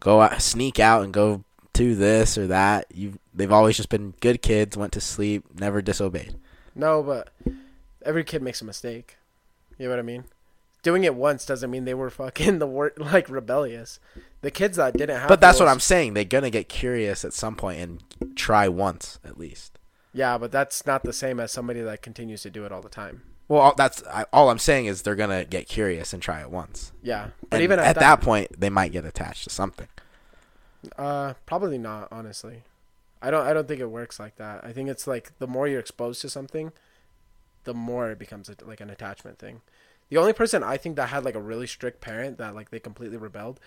go out sneak out and go to this or that you they've always just been good kids went to sleep never disobeyed No, but every kid makes a mistake. You know what I mean? Doing it once doesn't mean they were fucking the word like rebellious. The kids that didn't have but that's what i'm saying they're gonna get curious at some point and try once at least Yeah, but that's not the same as somebody that continues to do it all the time. well all, that's I, all i'm saying is they're gonna get curious and try it once Yeah, but and even at, at, that point they might get attached to something uh, probably not. Honestly, I don't. I don't think it works like that. I think it's like the more you're exposed to something, the more it becomes a, like an attachment thing. The only person I think that had like a really strict parent that like they completely rebelled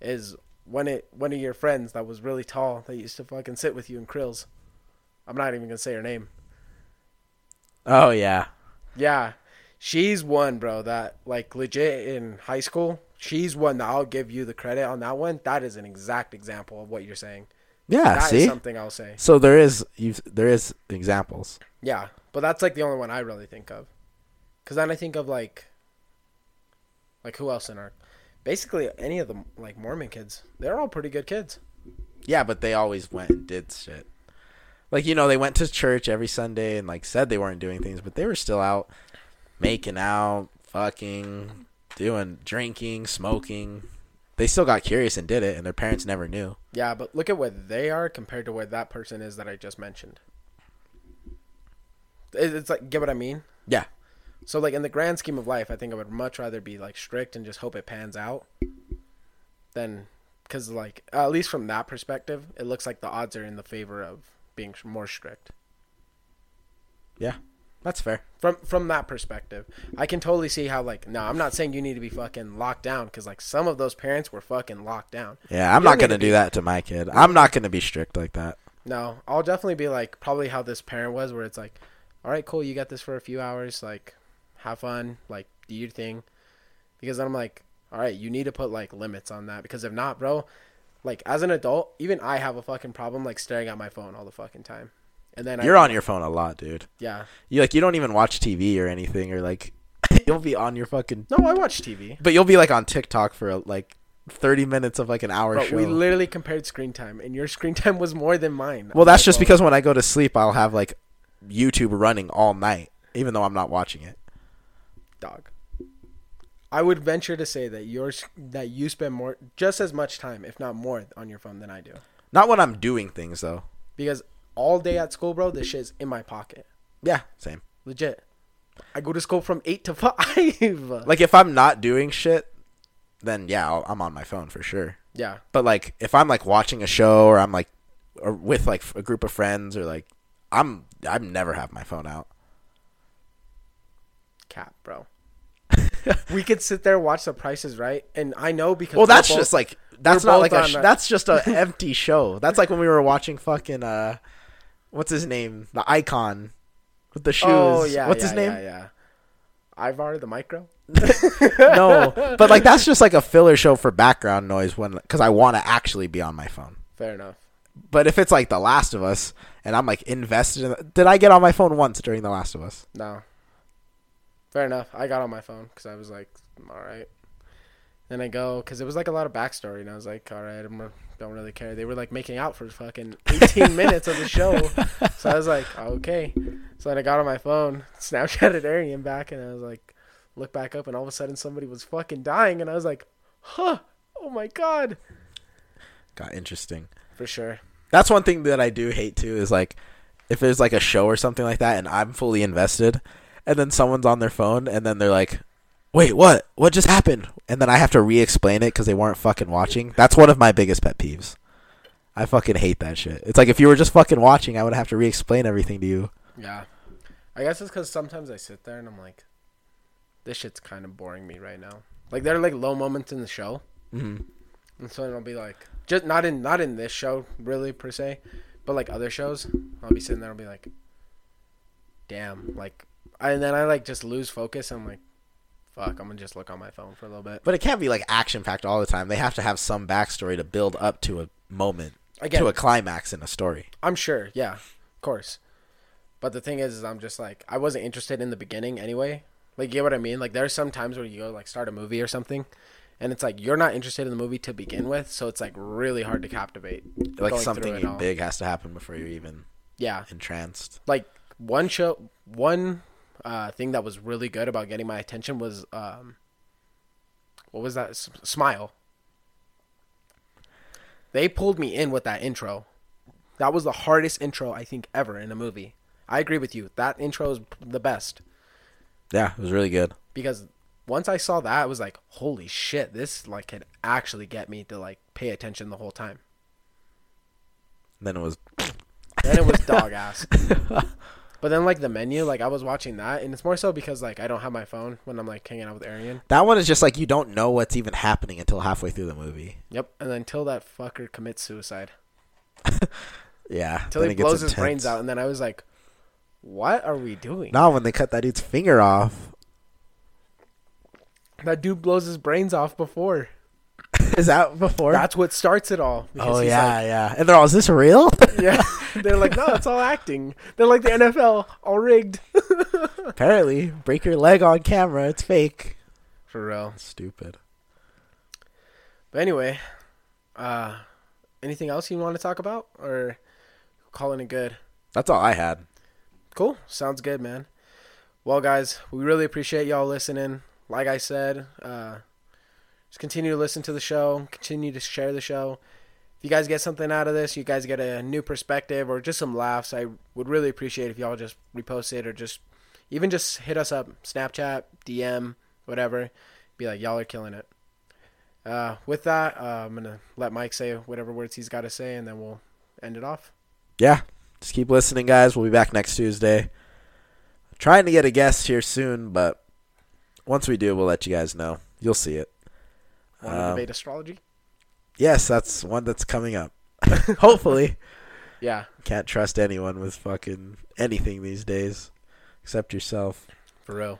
is when it one of your friends that was really tall that used to fucking sit with you in krills. I'm not even gonna say her name. oh yeah Yeah, she's one, bro. That like legit in high school. She's one that I'll give you the credit on that one. That is an exact example of what you're saying. yeah That is see something I'll say. so there is you there is examples Yeah, but that's like the only one I really think of. Cause then I think of like, like who else in our, basically any of the like Mormon kids. They're all pretty good kids. Yeah, but they always went and did shit. Like you know, they went to church every Sunday and like said they weren't doing things, but they were still out making out, fucking, doing drinking, smoking. They still got curious and did it, and their parents never knew. Yeah, but look at where they are compared to where that person is that I just mentioned. It- It's like get what I mean. Yeah. So like in the grand scheme of life, I think I would much rather be like strict and just hope it pans out, than because like at least from that perspective, it looks like the odds are in the favor of being more strict. Yeah, that's fair. From from that perspective, I can totally see how like no, I'm not saying you need to be fucking locked down because like some of those parents were fucking locked down. Yeah, I'm don't gonna to do be- that to my kid. I'm not gonna be strict like that. No, I'll definitely be like probably how this parent was, where it's like, all right, cool, you got this for a few hours, like, have fun, like, do your thing, because then I'm like, all right, you need to put like limits on that, because if not, bro, like as an adult, even I have a fucking problem like staring at my phone all the fucking time, and then You're I, on your phone a lot, dude. yeah, You like you don't even watch TV or anything, or like you'll be on your fucking. no, I watch TV, But you'll be like on TikTok for like 30 minutes of like an hour but show. we literally compared screen time, and your screen time was more than mine. Well, that's just phone. because when I go to sleep, I'll have like YouTube running all night, even though I'm not watching it. dog. I would venture to say that yours that you spend more just as much time, if not more, on your phone than I do. Not when I'm doing things though. Because all day at school, bro, this shit's in my pocket. Yeah, same. Legit. I go to school from eight to five. Like if I'm not doing shit, then yeah, I'll, I'm on my phone for sure. yeah, But like if I'm like watching a show or I'm like or with like a group of friends or like I'm I never have my phone out. cap, bro. we could sit there watch The Price Is Right, and I know because Well, that's both- just like that's not like a sh- that's just a empty show. That's like when we were watching fucking uh, what's his name? The icon with the shoes. oh yeah, what's yeah, his name? Yeah, yeah. Ivar the micro. no, but like that's just like a filler show for background noise when because I want to actually be on my phone. Fair enough. But if it's like The Last of Us and I'm like invested in did I get on my phone once during The Last of Us? No. Fair enough. I got on my phone because I was like, all right. Then I go because it was like a lot of backstory, and I was like, all right, I don't really care. They were like making out for fucking 18 minutes of the show, so I was like, okay. So then I got on my phone, Snapchatted Arian back, and I was like, look back up, and all of a sudden somebody was fucking dying, and I was like, huh, oh my god. Got interesting. For sure. That's one thing that I do hate too is like if there's like a show or something like that and I'm fully invested and then someone's on their phone and then they're like wait, what? What just happened? And then I have to re-explain it because they weren't fucking watching. That's one of my biggest pet peeves. I fucking hate that shit. It's like if you were just fucking watching, I would have to re-explain everything to you. Yeah, I guess it's because sometimes I sit there and I'm like, this shit's kind of boring me right now. Like there are like low moments in the show, mm-hmm. And so I'll be like, just not in not in this show really per se, but like other shows, I'll be sitting there and be like, damn, like, and then I like just lose focus. I'm like, fuck, I'm gonna just look on my phone for a little bit. But it can't be like action packed all the time. They have to have some backstory to build up to a moment, Again, to a climax in a story. I'm sure, yeah, of course. But the thing is, is I'm just like I wasn't interested in the beginning anyway. Like, you get what I mean? Like, there's some times where you go like start a movie or something, and it's like you're not interested in the movie to begin with, so it's like really hard to captivate. Like something through it all. big has to happen before you're even Yeah, entranced. like one show, one uh, thing that was really good about getting my attention was um, what was that? S- Smile. They pulled me in with that intro. That was the hardest intro I think ever in a movie. I agree with you. That intro is the best Yeah, it was really good. because once I saw that, I was like, "Holy shit! This like could actually get me to like pay attention the whole time." then it was Then it was dog ass. But then like the menu, like I was watching that, and it's more so because like I don't have my phone when I'm like hanging out with Arian. that one is just like you don't know what's even happening until halfway through the movie. Yep. And then until that fucker commits suicide, Yeah, until he blows his intense. brains out, and then I was like, "What are we doing?" Not when they cut that dude's finger off. That dude blows his brains off before. Is that before? That's what starts it all. oh yeah, yeah. And they're all, is this real? yeah. They're like, no, it's all acting. They're like the NFL, all rigged. Apparently, break your leg on camera. It's fake. For real. Stupid. But anyway, uh, anything else you want to talk about, or calling it good? That's all I had. Cool. Sounds good, man. Well, guys, we really appreciate y'all listening. Like I said, uh, just continue to listen to the show, continue to share the show. If you guys get something out of this, you guys get a new perspective or just some laughs, I would really appreciate if y'all just repost it or just even just hit us up, Snapchat, DM, whatever. Be like, y'all are killing it. Uh, with that, uh, I'm to let Mike say whatever words he's got to say, and then we'll end it off. Yeah. Just keep listening, guys. We'll be back next Tuesday. Trying to get a guest here soon, but once we do, we'll let you guys know. You'll see it. Want to Um, debate astrology? Yes, that's one that's coming up. Hopefully. Yeah, Can't trust anyone with fucking anything these days except yourself. for real.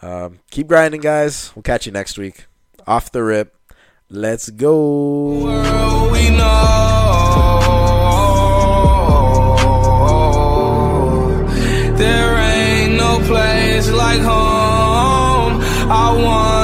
Um, keep grinding, guys. We'll catch you next week. Off the rip. Let's go. I want